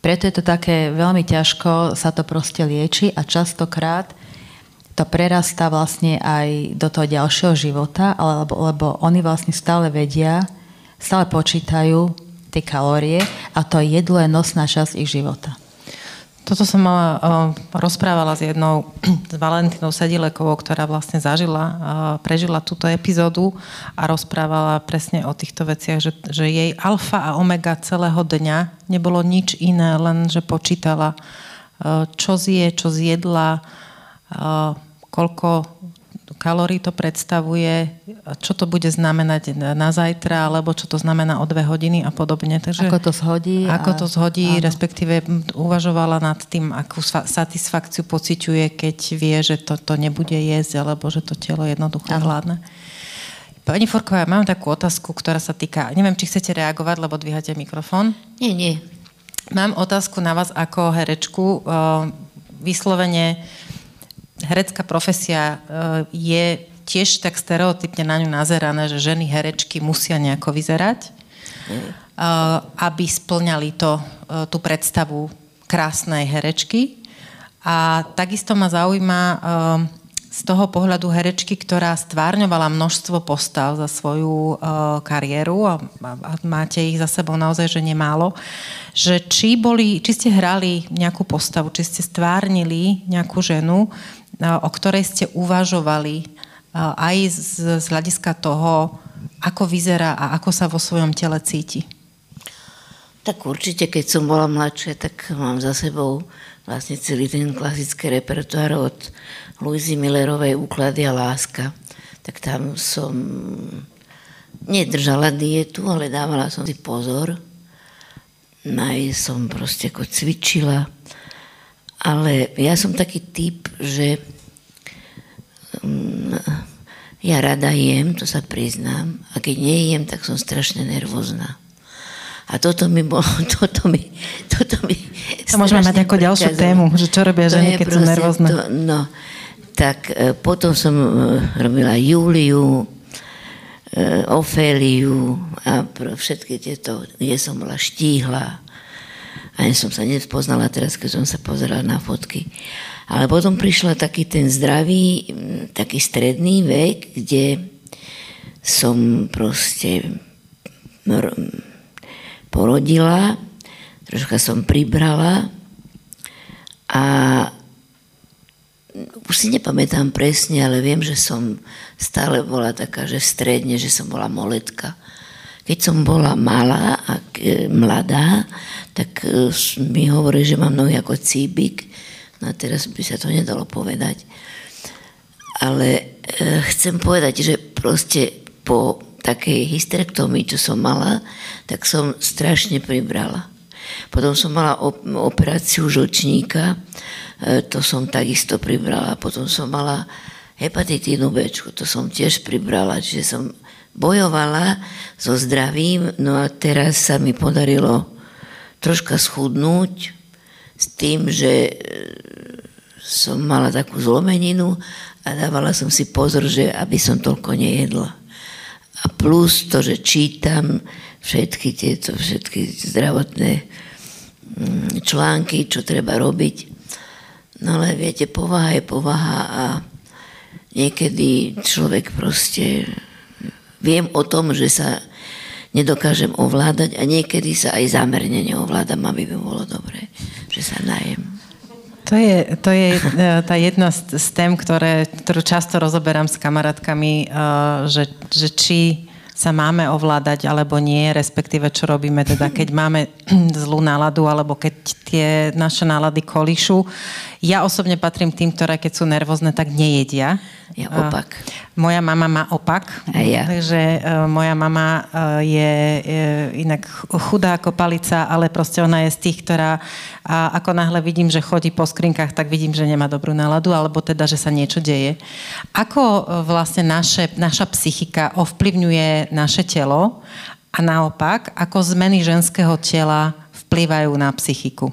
Preto je to také veľmi ťažko, sa to proste lieči a častokrát to prerastá vlastne aj do toho ďalšieho života, lebo, lebo oni vlastne stále vedia, stále počítajú tie kalórie a to jedlo je nosná časť ich života. Toto som mala, uh, rozprávala s jednou, [CLEARS THROAT] s Valentínou Sedilekovou, ktorá vlastne zažila, uh, prežila túto epizódu a rozprávala presne o týchto veciach, že, že jej alfa a omega celého dňa nebolo nič iné, len že počítala, uh, čo zje, čo zjedla, koľko kalórií to predstavuje, čo to bude znamenať na zajtra, alebo čo to znamená o dve hodiny a podobne. Takže ako to zhodí. Ako a... to zhodí, áno. respektíve uvažovala nad tým, akú satisfakciu pociťuje, keď vie, že to, to nebude jesť, alebo že to telo jednoducho vládne. Pani Forková, mám takú otázku, ktorá sa týka, neviem, či chcete reagovať, lebo dvíhate mikrofón. Nie, nie. Mám otázku na vás ako herečku. Vyslovene herecká profesia eh, je tiež tak stereotypne na ňu nazerané, že ženy herečky musia nejako vyzerať, mm. aby splňali to, eh, tú predstavu krásnej herečky. A takisto ma zaujíma z toho pohľadu herečky, ktorá stvárňovala množstvo postav za svoju kariéru a, a máte ich za sebou naozaj, že nemálo, že či, boli, či ste hrali nejakú postavu, či ste stvárnili nejakú ženu, o ktorej ste uvažovali aj z, z hľadiska toho, ako vyzerá a ako sa vo svojom tele cíti? Tak určite, keď som bola mladšia, tak mám za sebou vlastne celý ten klasický repertoár od Louisy Millerovej Úklady a láska. Tak tam som nedržala dietu, ale dávala som si pozor. Aj som proste ako cvičila ale ja som taký typ, že mm, ja rada jem, to sa priznám, a keď nejem, tak som strašne nervózna. A toto mi bolo, [LAUGHS] toto mi, toto mi To môžeme mať ako ďalšiu tému, že čo robia ženy, keď sú nervózne. To, no, tak e, potom som e, robila Júliu, e, Oféliu a všetky tieto, kde som bola štíhla. Ani som sa nespoznala teraz, keď som sa pozerala na fotky. Ale potom prišla taký ten zdravý, taký stredný vek, kde som proste porodila, troška som pribrala a už si nepamätám presne, ale viem, že som stále bola taká, že stredne, že som bola moletka. Keď som bola malá a mladá, tak e, mi hovorí, že mám nohy ako cíbik. No a teraz by sa to nedalo povedať. Ale e, chcem povedať, že proste po takej hysterektomii, čo som mala, tak som strašne pribrala. Potom som mala operáciu žlčníka, e, to som takisto pribrala. Potom som mala hepatitínu B, to som tiež pribrala, čiže som bojovala so zdravím, no a teraz sa mi podarilo troška schudnúť s tým, že e, som mala takú zlomeninu a dávala som si pozor, že aby som toľko nejedla. A plus to, že čítam všetky tieto všetky zdravotné mm, články, čo treba robiť. No ale viete, povaha je povaha a niekedy človek proste viem o tom, že sa nedokážem ovládať a niekedy sa aj zámerne neovládam, aby by bolo dobré, že sa najem. To je, to je e, tá jedna z, z tém, ktoré, ktorú často rozoberám s kamarátkami, e, že, že či sa máme ovládať alebo nie, respektíve čo robíme teda, keď máme [CLEARS THROAT] zlú náladu alebo keď tie naše nálady kolíšu. Ja osobne patrím tým, ktoré keď sú nervózne, tak nejedia. Ja opak. Moja mama má opak. A ja. Takže uh, moja mama uh, je, je inak chudá ako palica, ale proste ona je z tých, ktorá a ako náhle vidím, že chodí po skrinkách, tak vidím, že nemá dobrú náladu, alebo teda, že sa niečo deje. Ako vlastne naše, naša psychika ovplyvňuje naše telo a naopak, ako zmeny ženského tela vplývajú na psychiku?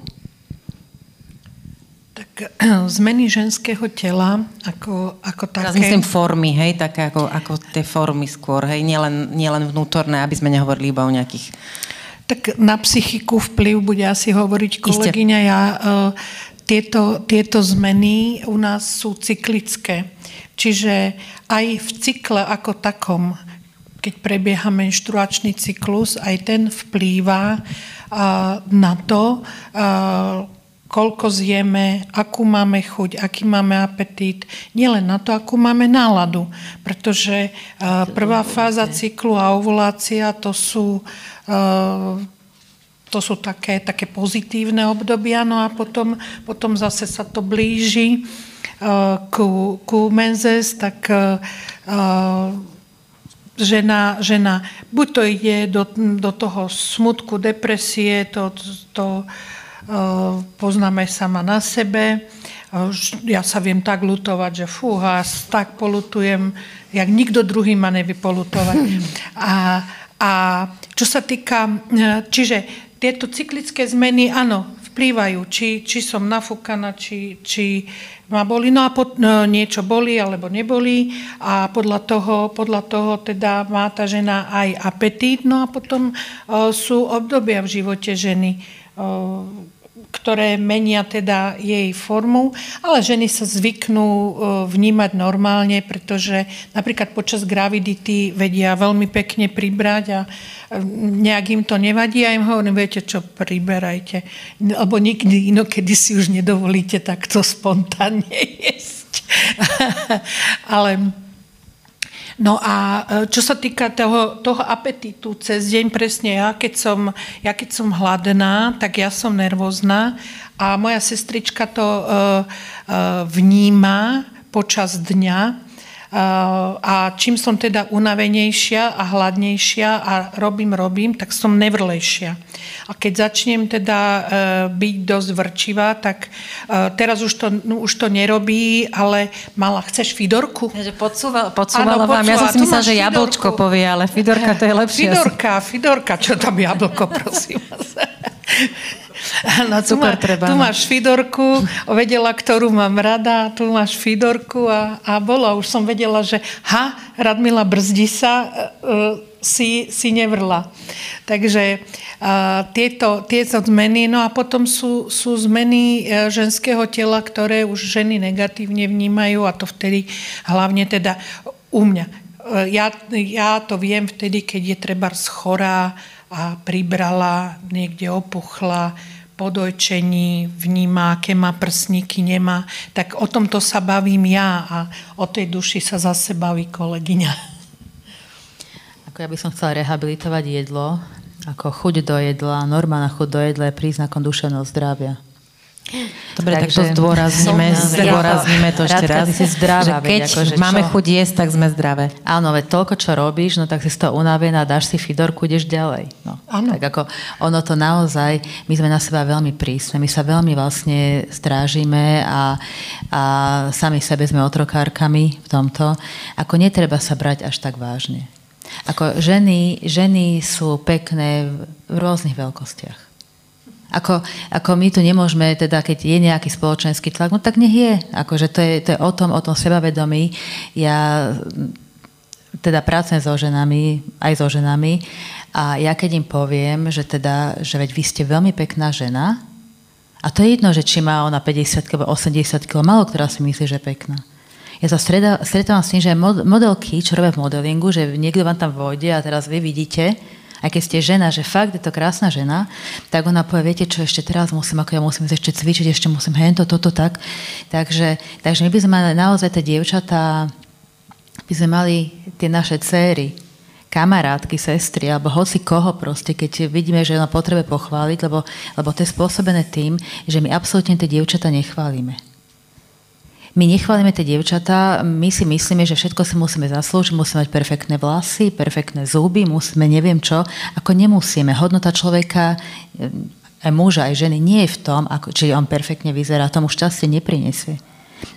Tak [CLEARS THROAT] zmeny ženského tela ako, ako také... Teraz myslím formy, hej, také ako, ako tie formy skôr, hej, nielen, nielen vnútorné, aby sme nehovorili iba o nejakých... Tak na psychiku vplyv bude asi hovoriť kolegyňa. Ja, uh, tieto, tieto zmeny u nás sú cyklické. Čiže aj v cykle ako takom, keď prebieha menštruačný cyklus, aj ten vplýva uh, na to, uh, koľko zjeme, akú máme chuť, aký máme apetít, nielen na to, akú máme náladu. Pretože uh, prvá fáza cyklu a ovulácia to sú, uh, to sú také, také pozitívne obdobia, no a potom, potom zase sa to blíži uh, ku, ku menzes, tak žena, žena buď to ide do, do toho smutku, depresie, to, to poznáme sama na sebe. Ja sa viem tak lutovať, že fúha, tak polutujem, jak nikto druhý ma nevie polutovať. [LAUGHS] A, a čo sa týka, čiže tieto cyklické zmeny, áno, vplývajú, či, či som nafúkaná, či, či ma boli, no a pod, no, niečo boli alebo neboli a podľa toho, podľa toho teda má tá žena aj apetít, no a potom o, sú obdobia v živote ženy, o, ktoré menia teda jej formu, ale ženy sa zvyknú e, vnímať normálne, pretože napríklad počas gravidity vedia veľmi pekne pribrať a e, nejak im to nevadí a im hovorím, viete čo, priberajte. Lebo nikdy inokedy si už nedovolíte takto spontánne [LAUGHS] jesť. ale No a e, čo sa týka toho, toho apetitu cez deň, presne ja keď, som, ja keď som hladná, tak ja som nervózna a moja sestrička to uh, uh, vníma počas dňa a čím som teda unavenejšia a hladnejšia a robím, robím, tak som nevrlejšia. A keď začnem teda e, byť dosť vrčivá, tak e, teraz už to, no, už to nerobí, ale mala, chceš Fidorku? Takže podsúvala, podsúvala vám, ja som si myslela, že jablčko povie, ale Fidorka to je lepšie. Fidorka, Fidorka, čo tam jablko, prosím vás. [LAUGHS] No, tu, má, treba, tu no. máš Fidorku, vedela, ktorú mám rada, tu máš Fidorku a, a bolo. Už som vedela, že ha, Radmila Brzdi sa uh, si, si nevrla. Takže uh, tieto, tieto zmeny, no a potom sú, sú zmeny uh, ženského tela, ktoré už ženy negatívne vnímajú a to vtedy hlavne teda u mňa. Uh, ja, ja to viem vtedy, keď je treba schorá a pribrala, niekde opuchla, po dojčení vníma, aké má prsníky, nemá. Tak o tomto sa bavím ja a o tej duši sa zase baví kolegyňa. Ako ja by som chcela rehabilitovať jedlo, ako chuť do jedla, normálna chuť do jedla je príznakom duševného zdravia. Dobre, tak to zdôrazníme, [LAUGHS] zdôrazníme to ešte raz. Si zdravá, že keď veď, akože máme čo? chuť jesť, tak sme zdravé. Áno, veď toľko, čo robíš, no tak si z toho unavená, dáš si fidorku, ideš ďalej. No. Áno. Tak ako ono to naozaj, my sme na seba veľmi prísne, my sa veľmi vlastne strážime a, a sami sebe sme otrokárkami v tomto. Ako netreba sa brať až tak vážne. Ako ženy, ženy sú pekné v rôznych veľkostiach. Ako, ako my tu nemôžeme, teda keď je nejaký spoločenský tlak, no tak nech je. Akože to je, to je o tom, o tom sebavedomí. Ja teda pracujem so ženami, aj so ženami a ja keď im poviem, že teda, že veď vy ste veľmi pekná žena a to je jedno, že či má ona 50 alebo 80 kg, malo ktorá si myslí, že je pekná. Ja sa stretávam s tým, že modelky, čo robia v modelingu, že niekto vám tam vojde a teraz vy vidíte, aj keď ste žena, že fakt je to krásna žena, tak ona povie, viete čo, ešte teraz musím, ako ja musím ešte cvičiť, ešte musím hento, toto, tak. Takže, takže my by sme mali naozaj tie dievčatá, by sme mali tie naše céry, kamarátky, sestry, alebo hoci koho proste, keď vidíme, že ona potrebuje pochváliť, lebo, lebo to je spôsobené tým, že my absolútne tie dievčatá nechválime. My nechválime tie dievčatá, my si myslíme, že všetko si musíme zaslúžiť, musíme mať perfektné vlasy, perfektné zuby, musíme neviem čo. Ako nemusíme. Hodnota človeka, eh, aj muža, aj ženy, nie je v tom, ako, či on perfektne vyzerá, tomu šťastie neprinesie.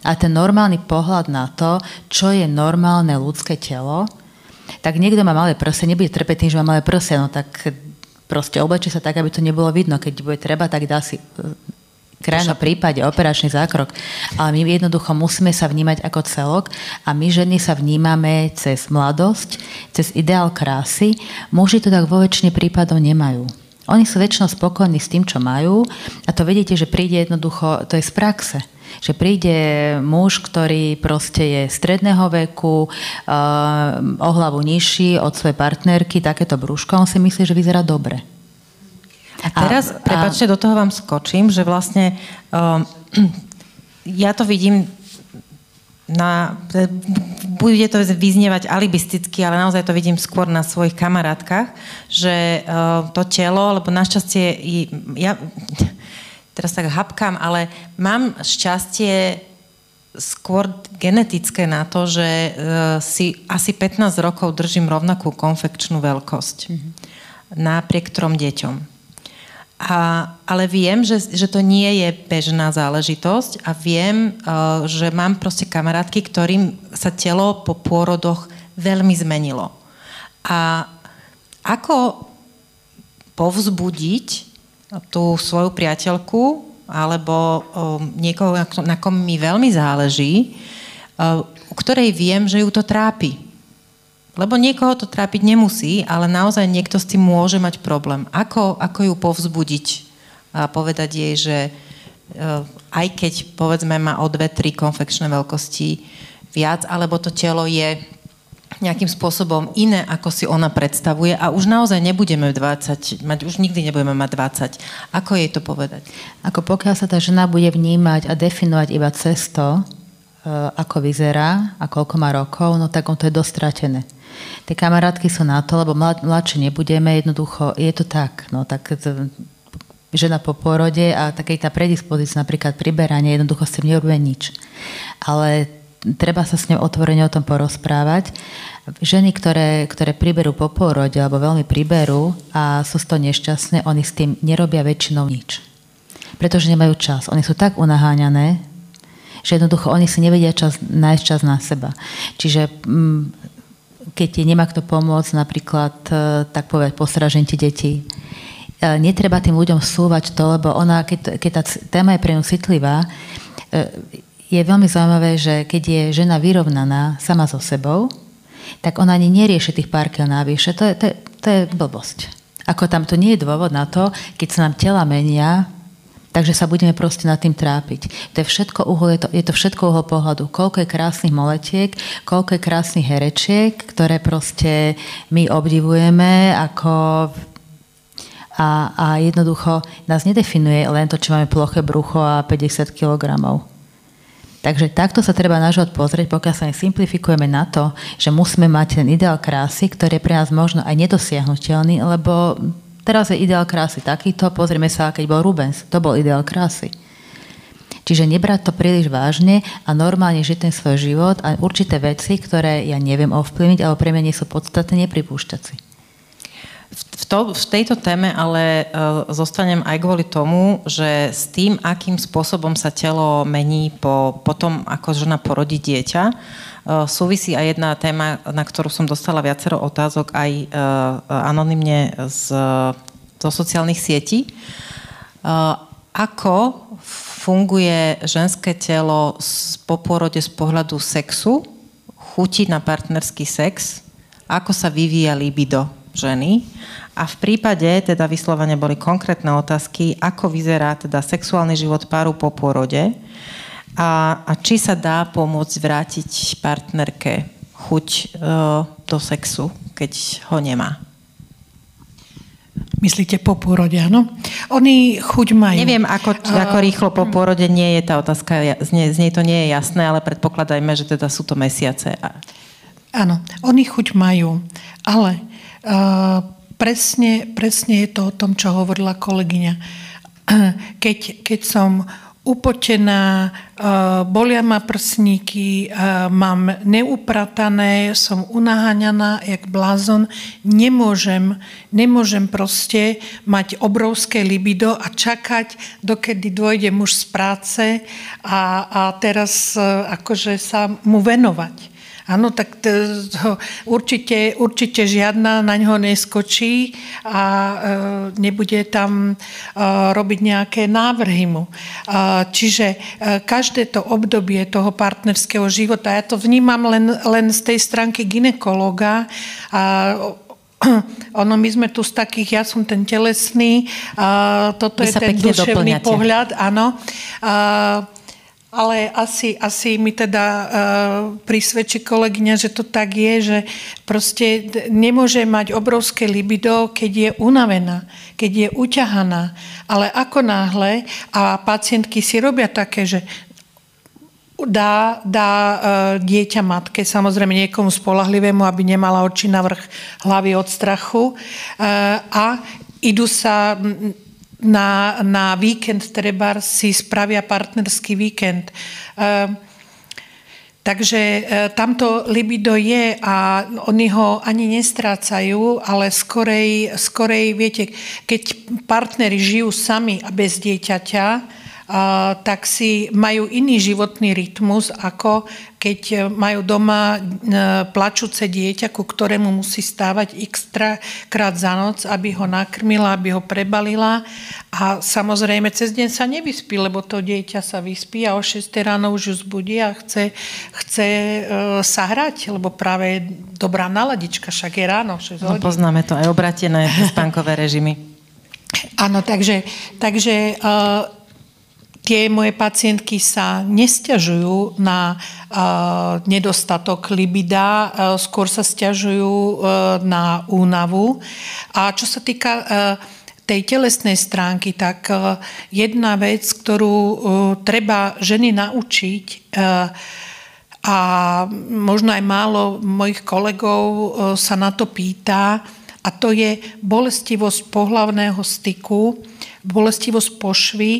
A ten normálny pohľad na to, čo je normálne ľudské telo, tak niekto má malé prse, nebude trpeť tým, že má malé prse, no tak proste oblečie sa tak, aby to nebolo vidno. Keď bude treba, tak dá si eh, krajnom prípade operačný zákrok. Ale my jednoducho musíme sa vnímať ako celok a my ženy sa vnímame cez mladosť, cez ideál krásy. Muži to tak vo väčšine prípadov nemajú. Oni sú väčšinou spokojní s tým, čo majú a to vidíte, že príde jednoducho, to je z praxe že príde muž, ktorý proste je stredného veku, uh, o hlavu nižší od svojej partnerky, takéto brúško, on si myslí, že vyzerá dobre. Teraz, a, prepačte, do toho vám skočím, že vlastne um, [CLEARS THROAT] ja to vidím na, bude to vyznievať alibisticky, ale naozaj to vidím skôr na svojich kamarátkach, že uh, to telo, lebo našťastie ja [LAUGHS] teraz tak hapkám, ale mám šťastie skôr genetické na to, že uh, si asi 15 rokov držím rovnakú konfekčnú veľkosť. Mm-hmm. Napriek trom deťom. A, ale viem, že, že to nie je bežná záležitosť a viem, uh, že mám proste kamarátky, ktorým sa telo po pôrodoch veľmi zmenilo. A ako povzbudiť tú svoju priateľku alebo um, niekoho, na kom mi veľmi záleží, uh, u ktorej viem, že ju to trápi lebo niekoho to trápiť nemusí, ale naozaj niekto s tým môže mať problém. Ako, ako ju povzbudiť a povedať jej, že eh, aj keď povedzme má o dve, tri konfekčné veľkosti viac, alebo to telo je nejakým spôsobom iné, ako si ona predstavuje a už naozaj nebudeme 20, mať, už nikdy nebudeme mať 20. Ako jej to povedať? Ako pokiaľ sa tá žena bude vnímať a definovať iba cesto, eh, ako vyzerá a koľko má rokov, no tak on to je dostratené. Tie kamarátky sú na to, lebo mlad, mladšie nebudeme, jednoducho je to tak. No, tak žena po porode a takej tá predispozícia, napríklad priberanie, jednoducho s tým nerobíme nič. Ale treba sa s ňou otvorene o tom porozprávať. Ženy, ktoré, ktoré priberú po pôrode alebo veľmi priberú a sú z toho nešťastné, oni s tým nerobia väčšinou nič. Pretože nemajú čas. Oni sú tak unaháňané, že jednoducho oni si nevedia čas, nájsť čas na seba. Čiže mm, keď ti nemá kto pomôcť, napríklad, e, tak povedať, postražen ti deti, e, netreba tým ľuďom súvať to, lebo ona, keď, keď tá téma je pre ňu citlivá, e, je veľmi zaujímavé, že keď je žena vyrovnaná sama so sebou, tak ona ani nerieši tých pár kil navyše. To je, to, je, to je blbosť. Ako tam to nie je dôvod na to, keď sa nám tela menia, takže sa budeme proste nad tým trápiť. To je všetko uhol, je to, je to všetko uhol pohľadu. Koľko je krásnych moletiek, koľko je krásnych herečiek, ktoré proste my obdivujeme ako a, a jednoducho nás nedefinuje len to, či máme ploché brucho a 50 kilogramov. Takže takto sa treba na život pozrieť, pokiaľ sa simplifikujeme na to, že musíme mať ten ideál krásy, ktorý je pre nás možno aj nedosiahnutelný, lebo teraz je ideál krásy takýto, pozrieme sa, keď bol Rubens, to bol ideál krásy. Čiže nebrať to príliš vážne a normálne žiť ten svoj život a určité veci, ktoré ja neviem ovplyvniť, alebo pre mňa nie sú podstatné, nepripúšťať si. V, to, v tejto téme ale uh, zostanem aj kvôli tomu, že s tým, akým spôsobom sa telo mení po, po tom, ako žena porodí dieťa, súvisí aj jedna téma, na ktorú som dostala viacero otázok aj uh, anonymne z, zo sociálnych sietí. Uh, ako funguje ženské telo po porode z pohľadu sexu, chuti na partnerský sex, ako sa vyvíja libido ženy. A v prípade, teda vyslovene boli konkrétne otázky, ako vyzerá teda sexuálny život páru po porode a, a či sa dá pomôcť vrátiť partnerke chuť e, do sexu, keď ho nemá. Myslíte po pôrode, áno? Oni chuť majú. Neviem, ako, ako rýchlo po pôrode nie je tá otázka, z nej, z nej to nie je jasné, ale predpokladajme, že teda sú to mesiace. Áno, oni chuť majú, ale presne, presne je to o tom, čo hovorila kolegyňa. [CLEARS THROAT] Keď, keď som upotená, bolia ma prsníky, mám neupratané, som unaháňaná jak blázon, nemôžem, nemôžem proste mať obrovské libido a čakať, dokedy dôjde muž z práce a, a teraz akože sa mu venovať. Áno, tak to, určite, určite žiadna na ňo neskočí a e, nebude tam e, robiť nejaké návrhy mu. E, čiže e, každé to obdobie toho partnerského života, ja to vnímam len, len z tej stránky ginekologa, a, ono, my sme tu z takých, ja som ten telesný, a toto Vy je ten duševný doplňate. pohľad, áno. A, ale asi, asi mi teda uh, prisvedčí kolegyňa, že to tak je, že proste nemôže mať obrovské libido, keď je unavená, keď je uťahaná. Ale ako náhle, a pacientky si robia také, že dá, dá uh, dieťa matke, samozrejme niekomu spolahlivému, aby nemala oči na vrch hlavy od strachu uh, a idú sa na, na víkend treba si spravia partnerský víkend. Ehm, takže e, tamto libido je a oni ho ani nestrácajú, ale skorej, skorej viete, keď partneri žijú sami a bez dieťaťa, tak si majú iný životný rytmus, ako keď majú doma e, plačúce dieťa, ku ktorému musí stávať x krát za noc, aby ho nakrmila, aby ho prebalila. A samozrejme, cez deň sa nevyspí, lebo to dieťa sa vyspí a o 6 ráno už ju zbudí a chce, chce e, sa hrať, lebo práve je dobrá naladička, však je ráno. 6 no, poznáme to, aj obratené spánkové režimy. Áno, takže, takže uh, tie moje pacientky sa nestiažujú na nedostatok libida, skôr sa stiažujú uh, na únavu. A čo sa týka uh, tej telesnej stránky, tak uh, jedna vec, ktorú treba ženy naučiť, a možno aj málo mojich kolegov sa na to pýta, a to je bolestivosť pohlavného styku, bolestivosť pošvy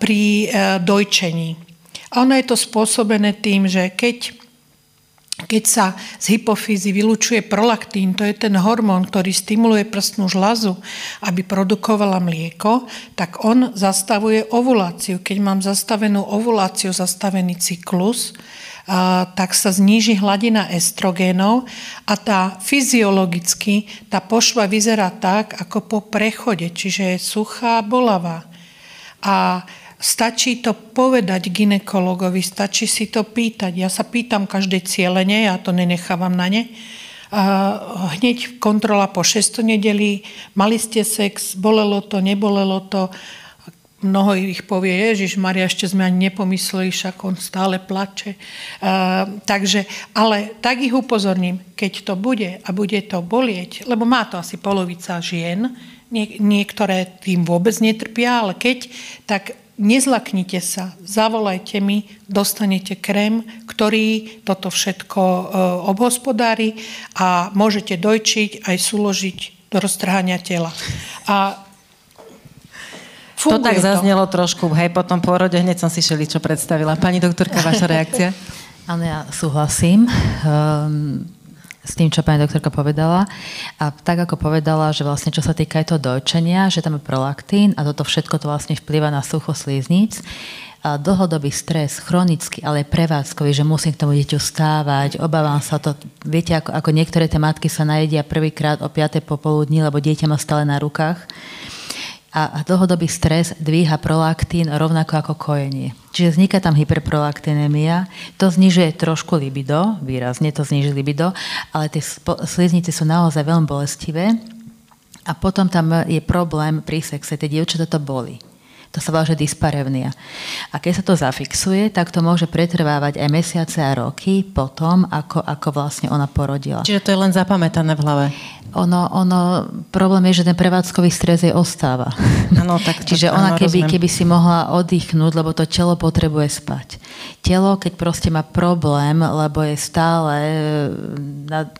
pri dojčení. A ono je to spôsobené tým, že keď keď sa z hypofízy vylučuje prolaktín, to je ten hormón, ktorý stimuluje prstnú žlazu, aby produkovala mlieko, tak on zastavuje ovuláciu. Keď mám zastavenú ovuláciu, zastavený cyklus, tak sa zníži hladina estrogénov a tá fyziologicky, tá pošva vyzerá tak, ako po prechode, čiže je suchá, bolavá. A Stačí to povedať ginekologovi, stačí si to pýtať. Ja sa pýtam každé cieľenie, ja to nenechávam na ne. Hneď kontrola po 6 nedeli, mali ste sex, bolelo to, nebolelo to. Mnoho ich povie, Ježiš Maria, ešte sme ani nepomysleli, však on stále plače. A, takže, ale tak ich upozorním, keď to bude a bude to bolieť, lebo má to asi polovica žien, nie, niektoré tým vôbec netrpia, ale keď, tak nezlaknite sa, zavolajte mi, dostanete krém, ktorý toto všetko e, obhospodári a môžete dojčiť aj súložiť do roztrhania tela. A to tak to. zaznelo trošku, hej, po tom pôrode hneď som si šeli, čo predstavila. Pani doktorka, vaša reakcia? [LAUGHS] Áno, ja súhlasím. Um, s tým, čo pani doktorka povedala. A tak ako povedala, že vlastne čo sa týka aj toho dojčenia, že tam je prolaktín a toto všetko to vlastne vplýva na sucho slíznic. Dlhodobý stres, chronický, ale prevádzkový, že musím k tomu dieťu stávať, obávam sa to. Viete, ako, ako niektoré tie matky sa najedia prvýkrát o 5. popoludní, lebo dieťa má stále na rukách a dlhodobý stres dvíha prolaktín rovnako ako kojenie. Čiže vzniká tam hyperprolaktinémia, to znižuje trošku libido, výrazne to zniží libido, ale tie sliznice sú naozaj veľmi bolestivé a potom tam je problém pri sexe, tie dievčatá to boli. To sa volá, že dysparevnia. A keď sa to zafixuje, tak to môže pretrvávať aj mesiace a roky potom, ako, ako vlastne ona porodila. Čiže to je len zapamätané v hlave? Ono, ono, problém je, že ten prevádzkový stres jej ostáva. Ano, tak to, [LAUGHS] Čiže ona keby, keby si mohla oddychnúť, lebo to telo potrebuje spať. Telo, keď proste má problém, lebo je stále,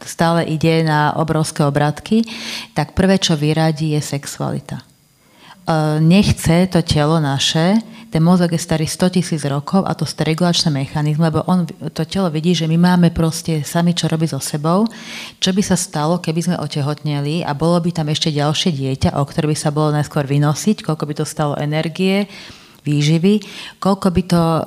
stále ide na obrovské obratky, tak prvé, čo vyradí, je sexualita. E, nechce to telo naše, ten mozog je starý 100 tisíc rokov a to sú regulačné mechanizmy, lebo on, to telo vidí, že my máme proste sami čo robiť so sebou. Čo by sa stalo, keby sme otehotneli a bolo by tam ešte ďalšie dieťa, o ktoré by sa bolo najskôr vynosiť, koľko by to stalo energie, výživy, koľko by to, eh,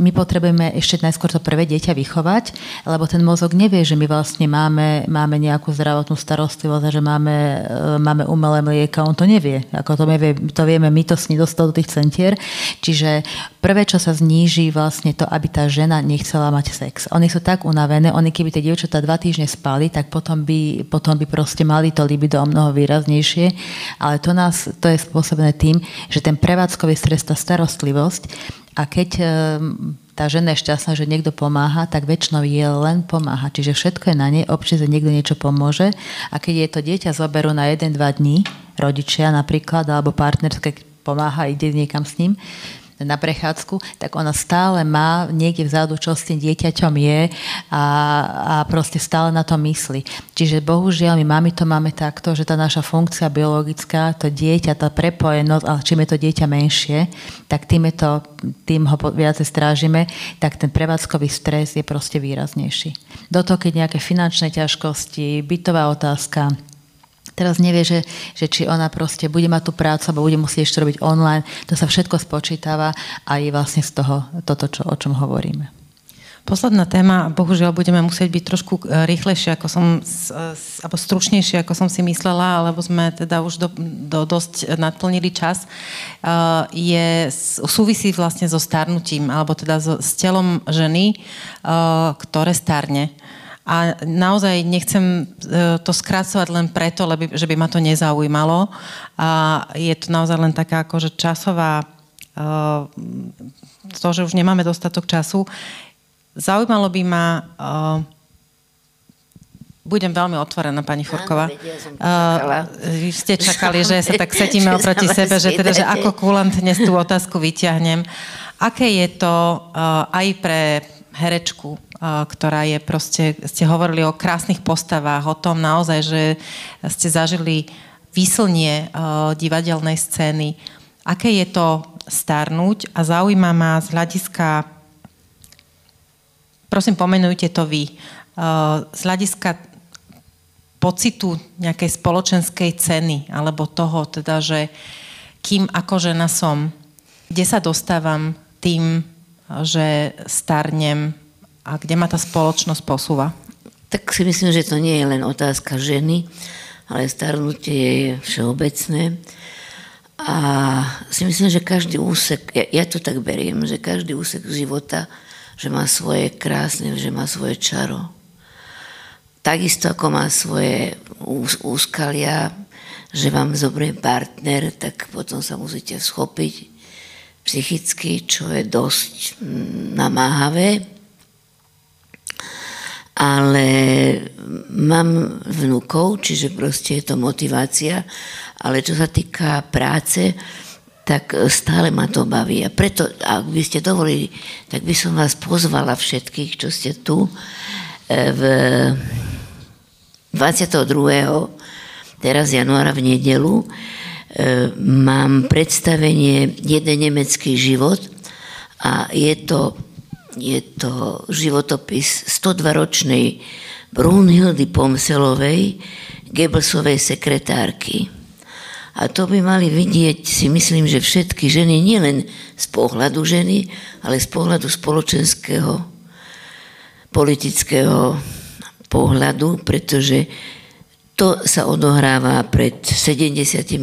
my potrebujeme ešte najskôr to prvé dieťa vychovať, lebo ten mozog nevie, že my vlastne máme, máme nejakú zdravotnú starostlivosť a že máme, eh, máme umelé mlieka, on to nevie. Ako to, nevie, to vieme my to sní dostať do tých centier. Čiže prvé, čo sa zníži vlastne to, aby tá žena nechcela mať sex. Oni sú tak unavené, oni keby tie dievčatá dva týždne spali, tak potom by, potom by proste mali to libido o mnoho výraznejšie, ale to nás, to je spôsobené tým, že ten prevádzkový stres, tá starostlivosť a keď e, tá žena je šťastná, že niekto pomáha, tak väčšinou je len pomáha. Čiže všetko je na nej, občas niekto niečo pomôže a keď je to dieťa zoberú na 1-2 dní, rodičia napríklad, alebo partnerské pomáha, ide niekam s ním, na prechádzku, tak ona stále má niekde vzadu, čo s tým dieťaťom je a, a proste stále na to myslí. Čiže bohužiaľ my mami to máme takto, že tá naša funkcia biologická, to dieťa, tá prepojenosť, ale čím je to dieťa menšie, tak tým, je to, tým ho viacej strážime, tak ten prevádzkový stres je proste výraznejší. Do toho, keď nejaké finančné ťažkosti, bytová otázka, teraz nevie, že, že či ona proste bude mať tú prácu, alebo bude musieť ešte robiť online. To sa všetko spočítava a je vlastne z toho toto, čo, o čom hovoríme. Posledná téma, bohužiaľ budeme musieť byť trošku e, rýchlejšie, ako som, alebo stručnejšie, ako som si myslela, lebo sme teda už do, do, dosť nadplnili čas, e, je, súvisí vlastne so starnutím, alebo teda so, s telom ženy, e, ktoré starne. A naozaj nechcem e, to skracovať len preto, lebo, že by ma to nezaujímalo. A je to naozaj len taká akože časová, e, to, že už nemáme dostatok času. Zaujímalo by ma, e, budem veľmi otvorená, pani Furková. uh, vy ste čakali, že sa tak [LAUGHS] setíme oproti sebe, že, teda, že ako kulantne tú otázku vyťahnem. Aké je to uh, aj pre herečku, ktorá je proste, ste hovorili o krásnych postavách, o tom naozaj, že ste zažili výslnie divadelnej scény. aké je to starnúť a zaujíma ma z hľadiska, prosím, pomenujte to vy, z hľadiska pocitu nejakej spoločenskej ceny, alebo toho teda, že kým ako žena som, kde sa dostávam tým, že starnem a kde ma tá spoločnosť posúva? Tak si myslím, že to nie je len otázka ženy, ale starnutie je všeobecné. A si myslím, že každý úsek, ja, ja to tak beriem, že každý úsek života, že má svoje krásne, že má svoje čaro. Takisto ako má svoje ús, úskalia, že vám zobrie partner, tak potom sa musíte schopiť psychicky, čo je dosť mm, namáhavé. Ale mám vnúkov, čiže proste je to motivácia ale čo sa týka práce, tak stále ma to baví. A preto, ak by ste dovolili, tak by som vás pozvala všetkých, čo ste tu, e, v 22. teraz januára v nedelu mám predstavenie Jeden nemecký život a je to, je to životopis 102-ročnej Brunhildy Pomselovej, Goebbelsovej sekretárky. A to by mali vidieť, si myslím, že všetky ženy, nielen z pohľadu ženy, ale z pohľadu spoločenského, politického pohľadu, pretože to sa odohráva pred 70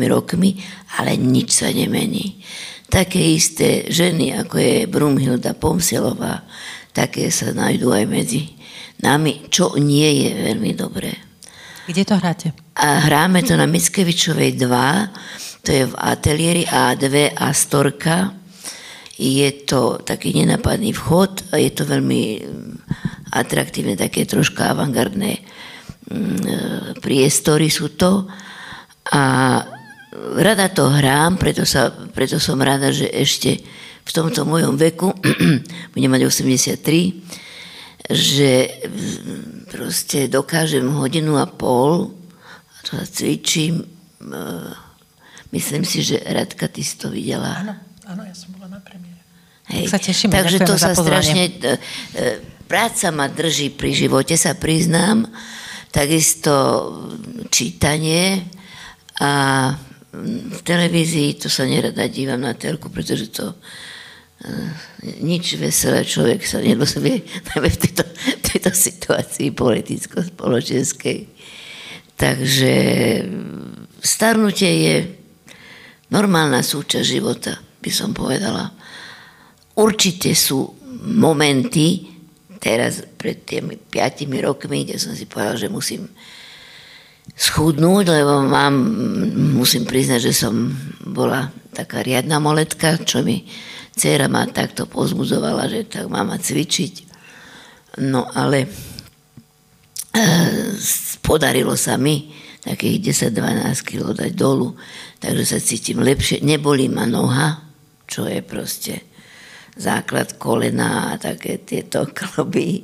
rokmi, ale nič sa nemení. Také isté ženy, ako je Brumhilda Pomselová, také sa nájdú aj medzi nami, čo nie je veľmi dobré. Kde to hráte? A hráme to na Mickevičovej 2, to je v ateliéri A2 a Storka. Je to taký nenapadný vchod a je to veľmi mm, atraktívne, také troška avantgardné priestory sú to. A rada to hrám, preto, sa, preto som rada, že ešte v tomto mojom veku, [CLEARS THROAT] budem mať 83, že proste dokážem hodinu a pol a to cvičím. E, myslím si, že Radka, ty si to videla. Áno, áno, ja som bola na premiére. Hej. sa tešíme, Takže to sa strašne... E, e, práca ma drží pri živote, sa priznám. Takisto čítanie a v televízii to sa nerada dívam na telku, pretože to nič veselé človek sa nedozvie, [LAUGHS] najmä v tejto, tejto situácii politicko-spoločenskej. Takže starnutie je normálna súčasť života, by som povedala. Určite sú momenty, teraz pred tými piatimi rokmi, kde som si povedala, že musím schudnúť, lebo mám, musím priznať, že som bola taká riadna moletka, čo mi Cera ma takto pozbudzovala, že tak mama cvičiť. No ale e, podarilo sa mi takých 10-12 kg dať dolu, takže sa cítim lepšie. Nebolí ma noha, čo je proste základ kolena a také tieto [LAUGHS] kloby.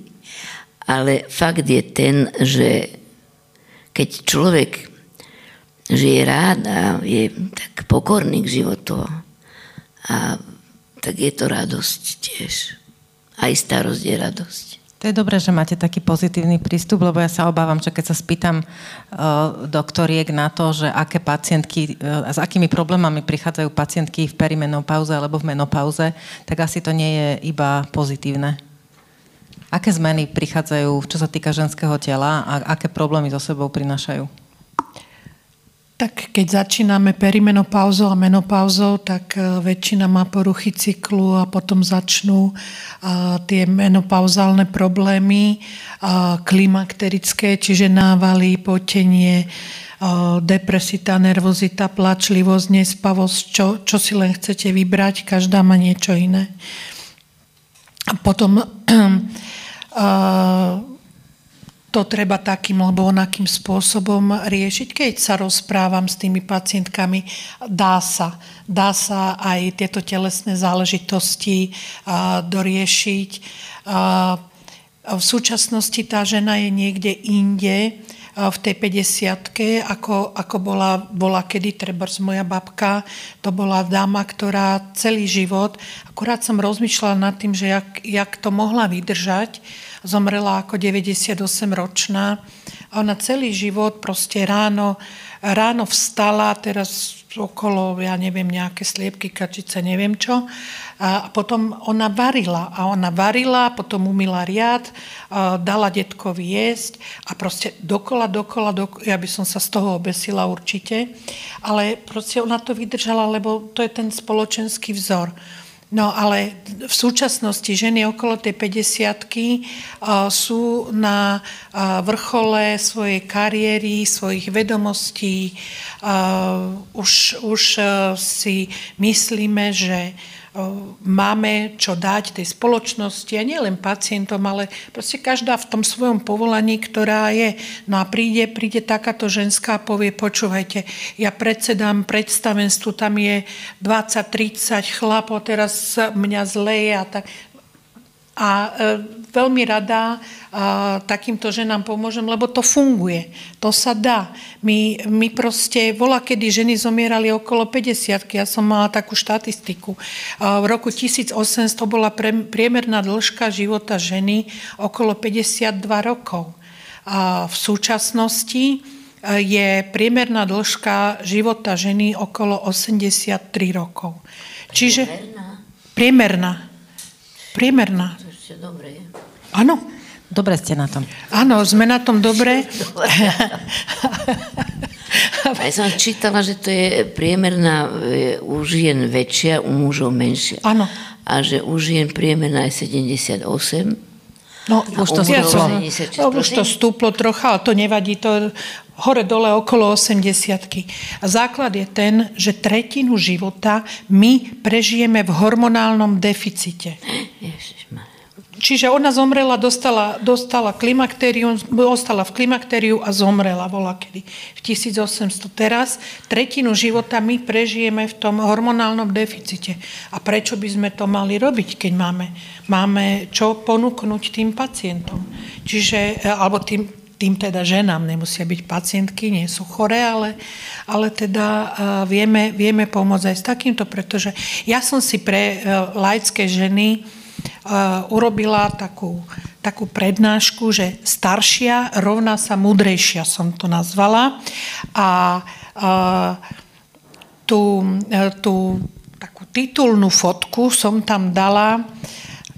Ale fakt je ten, že keď človek žije rád a je tak pokorný k životu a tak je to radosť tiež. Aj starosť je radosť. To je dobré, že máte taký pozitívny prístup, lebo ja sa obávam, že keď sa spýtam uh, doktoriek na to, že aké pacientky, uh, s akými problémami prichádzajú pacientky v perimenopauze alebo v menopauze, tak asi to nie je iba pozitívne. Aké zmeny prichádzajú, čo sa týka ženského tela a aké problémy so sebou prinášajú? Tak keď začíname perimenopauzou a menopauzou, tak e, väčšina má poruchy cyklu a potom začnú e, tie menopauzálne problémy, e, klimakterické, čiže návaly, potenie, depresita, nervozita, plačlivosť, nespavosť, čo, čo si len chcete vybrať, každá má niečo iné. A potom [CLEARS THROAT] to treba takým alebo onakým spôsobom riešiť. Keď sa rozprávam s tými pacientkami, dá sa. Dá sa aj tieto telesné záležitosti doriešiť. V súčasnosti tá žena je niekde inde, v tej 50 ako, ako bola, bola kedy trebárs moja babka, to bola dáma, ktorá celý život, akurát som rozmýšľala nad tým, že jak, jak to mohla vydržať, zomrela ako 98 ročná a ona celý život proste ráno, ráno vstala, teraz okolo, ja neviem, nejaké sliepky, kačice, neviem čo. A potom ona varila. A ona varila, potom umila riad, dala detkovi jesť a proste dokola, dokola, dokola, ja by som sa z toho obesila určite. Ale proste ona to vydržala, lebo to je ten spoločenský vzor. No ale v súčasnosti ženy okolo tej 50 sú na vrchole svojej kariéry, svojich vedomostí. Už, už si myslíme, že máme čo dať tej spoločnosti a nielen pacientom, ale proste každá v tom svojom povolaní, ktorá je. No a príde, príde takáto ženská a povie, počúvajte, ja predsedám predstavenstvu, tam je 20-30 chlapov, teraz mňa zleje a tak. A e, veľmi rada takýmto ženám pomôžem, lebo to funguje. To sa dá. My, my proste, vola, kedy ženy zomierali okolo 50 ja som mala takú štatistiku. V roku 1800 bola priemerná dĺžka života ženy okolo 52 rokov. A v súčasnosti e, je priemerná dĺžka života ženy okolo 83 rokov. Čiže priemerná. Priemerná. Ešte dobre je. Áno. Dobre ste na tom. Áno, sme na tom dobre. [LAUGHS] A ja som čítala, že to je priemerná u žien väčšia, u mužov menšia. Áno. A že u žien priemerná je 78. No, A už to, 76, no, už to stúplo trocha, ale to nevadí, to hore-dole okolo 80 A základ je ten, že tretinu života my prežijeme v hormonálnom deficite. Ježišmarja. Čiže ona zomrela, dostala, dostala klimakterium, ostala v klimakteriu a zomrela, bola kedy v 1800. Teraz tretinu života my prežijeme v tom hormonálnom deficite. A prečo by sme to mali robiť, keď máme, máme čo ponúknuť tým pacientom? Čiže, e, alebo tým, tým teda ženám, nemusia byť pacientky, nie sú choré, ale, ale teda uh, vieme, vieme pomôcť aj s takýmto, pretože ja som si pre uh, laické ženy urobila takú, takú prednášku, že staršia rovná sa múdrejšia, som to nazvala. A uh, tú, uh, tú takú titulnú fotku som tam dala,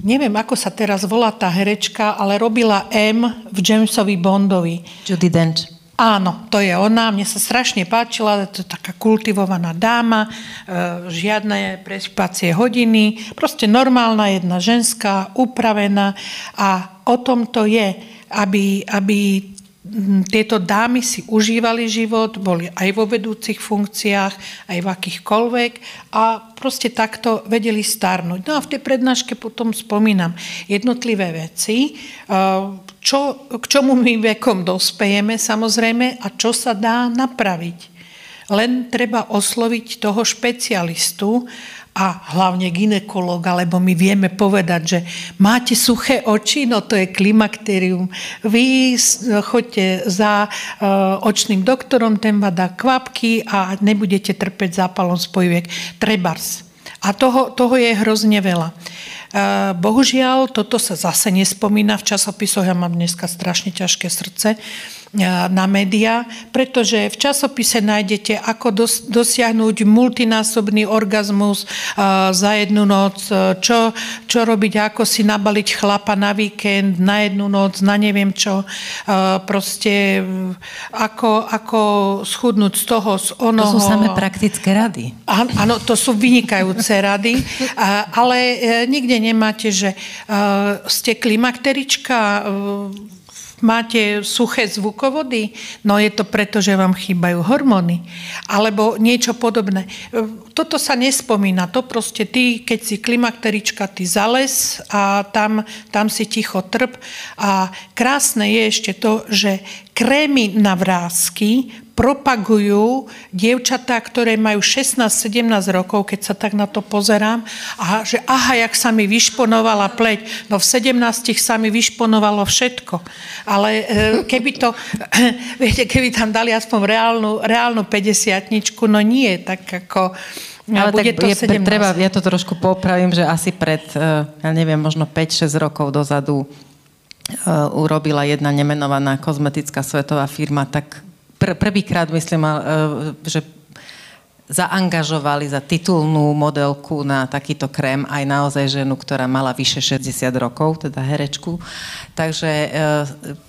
neviem, ako sa teraz volá tá herečka, ale robila M v Jamesovi Bondovi. Judy Dench. Áno, to je ona. Mne sa strašne páčila, to je taká kultivovaná dáma, e, žiadne prespacie hodiny, proste normálna jedna ženská, upravená a o tom to je, aby, aby tieto dámy si užívali život, boli aj vo vedúcich funkciách, aj v akýchkoľvek a proste takto vedeli starnúť. No a v tej prednáške potom spomínam jednotlivé veci, e, čo, k čomu my vekom dospejeme samozrejme a čo sa dá napraviť. Len treba osloviť toho špecialistu a hlavne ginekológa, lebo my vieme povedať, že máte suché oči, no to je klimakterium. Vy choďte za uh, očným doktorom, ten vám dá kvapky a nebudete trpeť zápalom spojiviek. Trebars. A toho, toho je hrozne veľa. Uh, Bohužiaľ, toto sa zase nespomína v časopisoch. Ja mám dneska strašne ťažké srdce na médiá, pretože v časopise nájdete, ako dos- dosiahnuť multinásobný orgazmus uh, za jednu noc, uh, čo, čo robiť, ako si nabaliť chlapa na víkend, na jednu noc, na neviem čo, uh, proste uh, ako, ako schudnúť z toho, z To onoho. sú samé praktické rady. Áno, to sú vynikajúce rady, a, ale e, nikde nemáte, že e, ste klimakterička, e, máte suché zvukovody, no je to preto, že vám chýbajú hormóny, alebo niečo podobné. Toto sa nespomína, to proste ty, keď si klimakterička, ty zales a tam, tam si ticho trp. A krásne je ešte to, že krémy na vrázky propagujú dievčatá, ktoré majú 16-17 rokov, keď sa tak na to pozerám, a že aha, jak sa mi vyšponovala pleť. No v 17 sa mi vyšponovalo všetko. Ale e, keby to, [CLEARS THROAT] viete, keby tam dali aspoň reálnu, reálnu 50 no nie, tak ako... Ale bude tak to je, 17. treba, ja to trošku popravím, že asi pred, e, ja neviem, možno 5-6 rokov dozadu uh, urobila jedna nemenovaná kozmetická svetová firma tak pr- prvýkrát myslím, uh, že zaangažovali za titulnú modelku na takýto krém aj naozaj ženu, ktorá mala vyše 60 rokov, teda herečku. Takže e,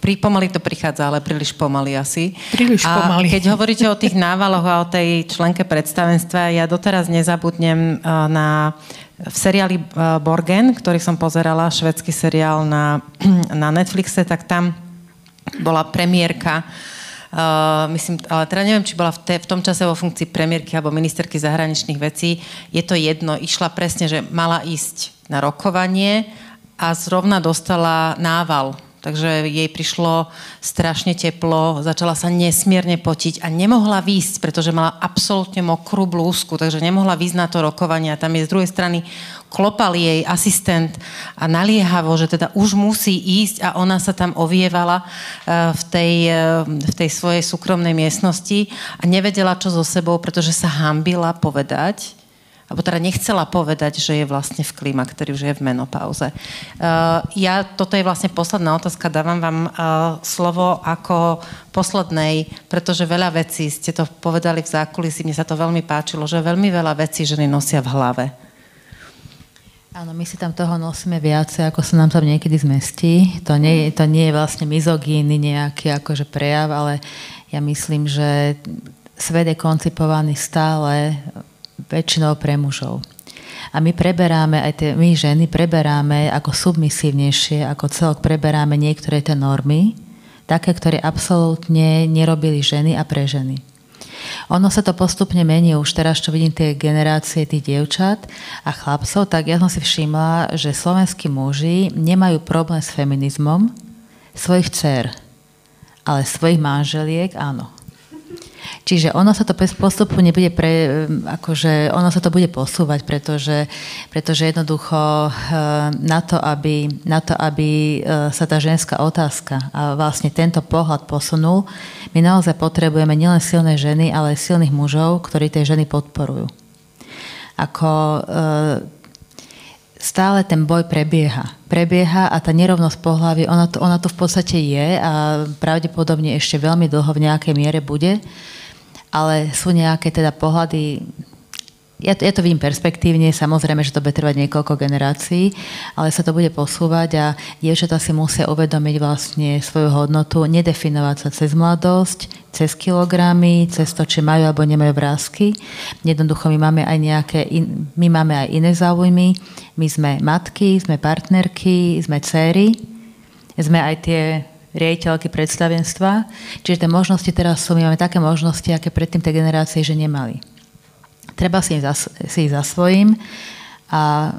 pri, pomaly to prichádza, ale príliš pomaly asi. Príliš a pomaly. keď hovoríte o tých návaloch a o tej členke predstavenstva, ja doteraz nezabudnem e, na v seriáli e, Borgen, ktorý som pozerala, švedský seriál na, na Netflixe, tak tam bola premiérka Uh, myslím, ale teda neviem, či bola v, te, v tom čase vo funkcii premiérky alebo ministerky zahraničných vecí. Je to jedno, išla presne, že mala ísť na rokovanie a zrovna dostala nával Takže jej prišlo strašne teplo, začala sa nesmierne potiť a nemohla výjsť, pretože mala absolútne mokrú blúzku, takže nemohla výjsť na to rokovanie. A tam je z druhej strany klopal jej asistent a naliehavo, že teda už musí ísť a ona sa tam ovievala eh, v tej, eh, v tej svojej súkromnej miestnosti a nevedela, čo so sebou, pretože sa hambila povedať, alebo teda nechcela povedať, že je vlastne v klíma, ktorý už je v menopauze. Uh, ja, toto je vlastne posledná otázka, dávam vám uh, slovo ako poslednej, pretože veľa vecí, ste to povedali v zákulisí, mne sa to veľmi páčilo, že veľmi veľa vecí ženy nosia v hlave. Áno, my si tam toho nosíme viacej, ako sa nám tam niekedy zmestí. To nie, to nie je vlastne mizogíny nejaký akože prejav, ale ja myslím, že svet je koncipovaný stále väčšinou pre mužov. A my preberáme, aj tie, my ženy preberáme ako submisívnejšie, ako celok preberáme niektoré tie normy, také, ktoré absolútne nerobili ženy a pre ženy. Ono sa to postupne mení, už teraz, čo vidím tie generácie tých dievčat a chlapcov, tak ja som si všimla, že slovenskí muži nemajú problém s feminizmom svojich dcer, ale svojich manželiek áno. Čiže ono sa to postupne bude pre, akože ono sa to bude posúvať, pretože, pretože jednoducho eh, na to, aby, na to, aby eh, sa tá ženská otázka a vlastne tento pohľad posunul, my naozaj potrebujeme nielen silné ženy, ale aj silných mužov, ktorí tie ženy podporujú. Ako eh, stále ten boj prebieha. Prebieha a tá nerovnosť pohľavy, ona, to, ona to v podstate je a pravdepodobne ešte veľmi dlho v nejakej miere bude ale sú nejaké teda pohľady, ja to, ja to vidím perspektívne, samozrejme, že to bude trvať niekoľko generácií, ale sa to bude posúvať a dievčatá si musia uvedomiť vlastne svoju hodnotu, nedefinovať sa cez mladosť, cez kilogramy, cez to, či majú alebo nemajú vrázky. Jednoducho my máme aj nejaké, in, my máme aj iné záujmy. My sme matky, sme partnerky, sme céry, sme aj tie riaditeľky predstavenstva. Čiže tie možnosti teraz sú, my máme také možnosti, aké predtým tie generácie, že nemali. Treba si, zas, ich za svojím a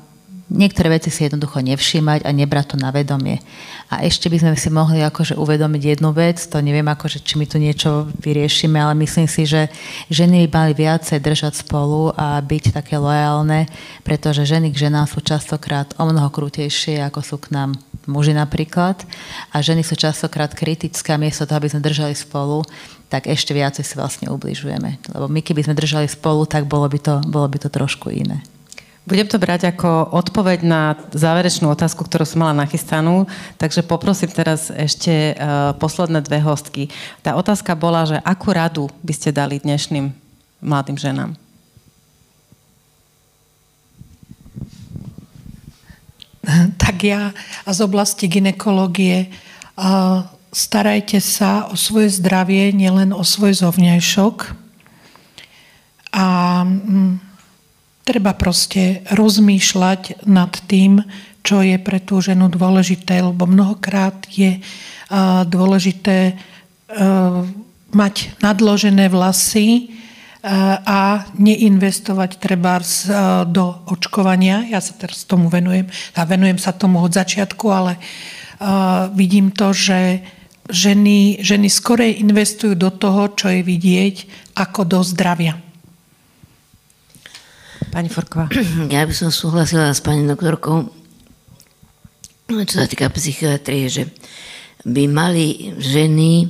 niektoré veci si jednoducho nevšímať a nebrať to na vedomie. A ešte by sme si mohli akože uvedomiť jednu vec, to neviem akože, či my tu niečo vyriešime, ale myslím si, že ženy by mali viacej držať spolu a byť také lojálne, pretože ženy k ženám sú častokrát o mnoho krutejšie, ako sú k nám muži napríklad. A ženy sú častokrát kritické a miesto toho, aby sme držali spolu, tak ešte viacej si vlastne ubližujeme. Lebo my keby sme držali spolu, tak bolo by to, bolo by to trošku iné. Budem to brať ako odpoveď na záverečnú otázku, ktorú som mala nachystanú, takže poprosím teraz ešte uh, posledné dve hostky. Tá otázka bola, že akú radu by ste dali dnešným mladým ženám? [LAUGHS] Tak ja z oblasti ginekológie uh, starajte sa o svoje zdravie, nielen o svoj zovňajšok. A mm, Treba proste rozmýšľať nad tým, čo je pre tú ženu dôležité, lebo mnohokrát je dôležité mať nadložené vlasy a neinvestovať treba do očkovania. Ja sa teraz tomu venujem. A venujem sa tomu od začiatku, ale vidím to, že ženy, ženy skorej investujú do toho, čo je vidieť, ako do zdravia. Pani Forková. [CLEARS THROAT] Ja by som súhlasila s pani doktorkou, čo sa týka psychiatrie, že by mali ženy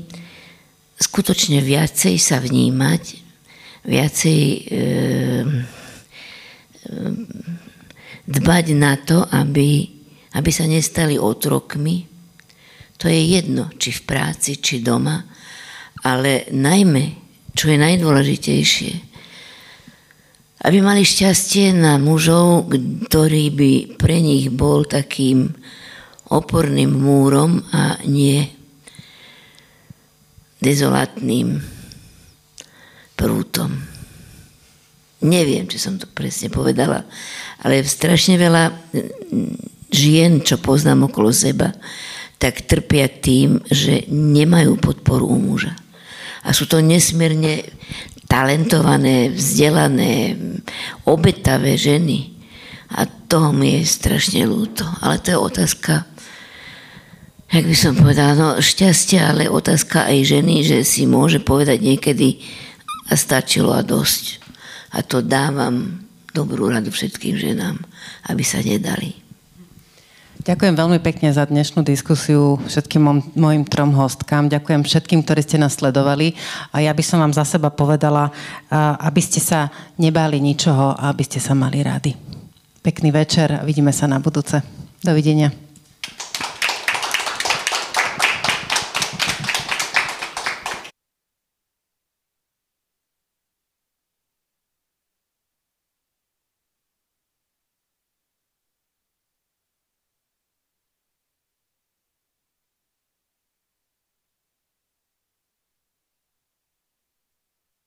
skutočne viacej sa vnímať, viacej e, dbať na to, aby, aby sa nestali otrokmi. To je jedno, či v práci, či doma, ale najmä, čo je najdôležitejšie, aby mali šťastie na mužov, ktorý by pre nich bol takým oporným múrom a nie dezolátnym prútom. Neviem, či som to presne povedala, ale strašne veľa žien, čo poznám okolo seba, tak trpia tým, že nemajú podporu u muža. A sú to nesmierne talentované, vzdelané, obetavé ženy. A toho mi je strašne ľúto. Ale to je otázka jak by som povedala, no šťastia, ale otázka aj ženy, že si môže povedať niekedy a stačilo a dosť. A to dávam dobrú radu všetkým ženám, aby sa nedali. Ďakujem veľmi pekne za dnešnú diskusiu všetkým mojim trom hostkám. Ďakujem všetkým, ktorí ste nás sledovali. A ja by som vám za seba povedala, aby ste sa nebáli ničoho a aby ste sa mali rady. Pekný večer a vidíme sa na budúce. Dovidenia.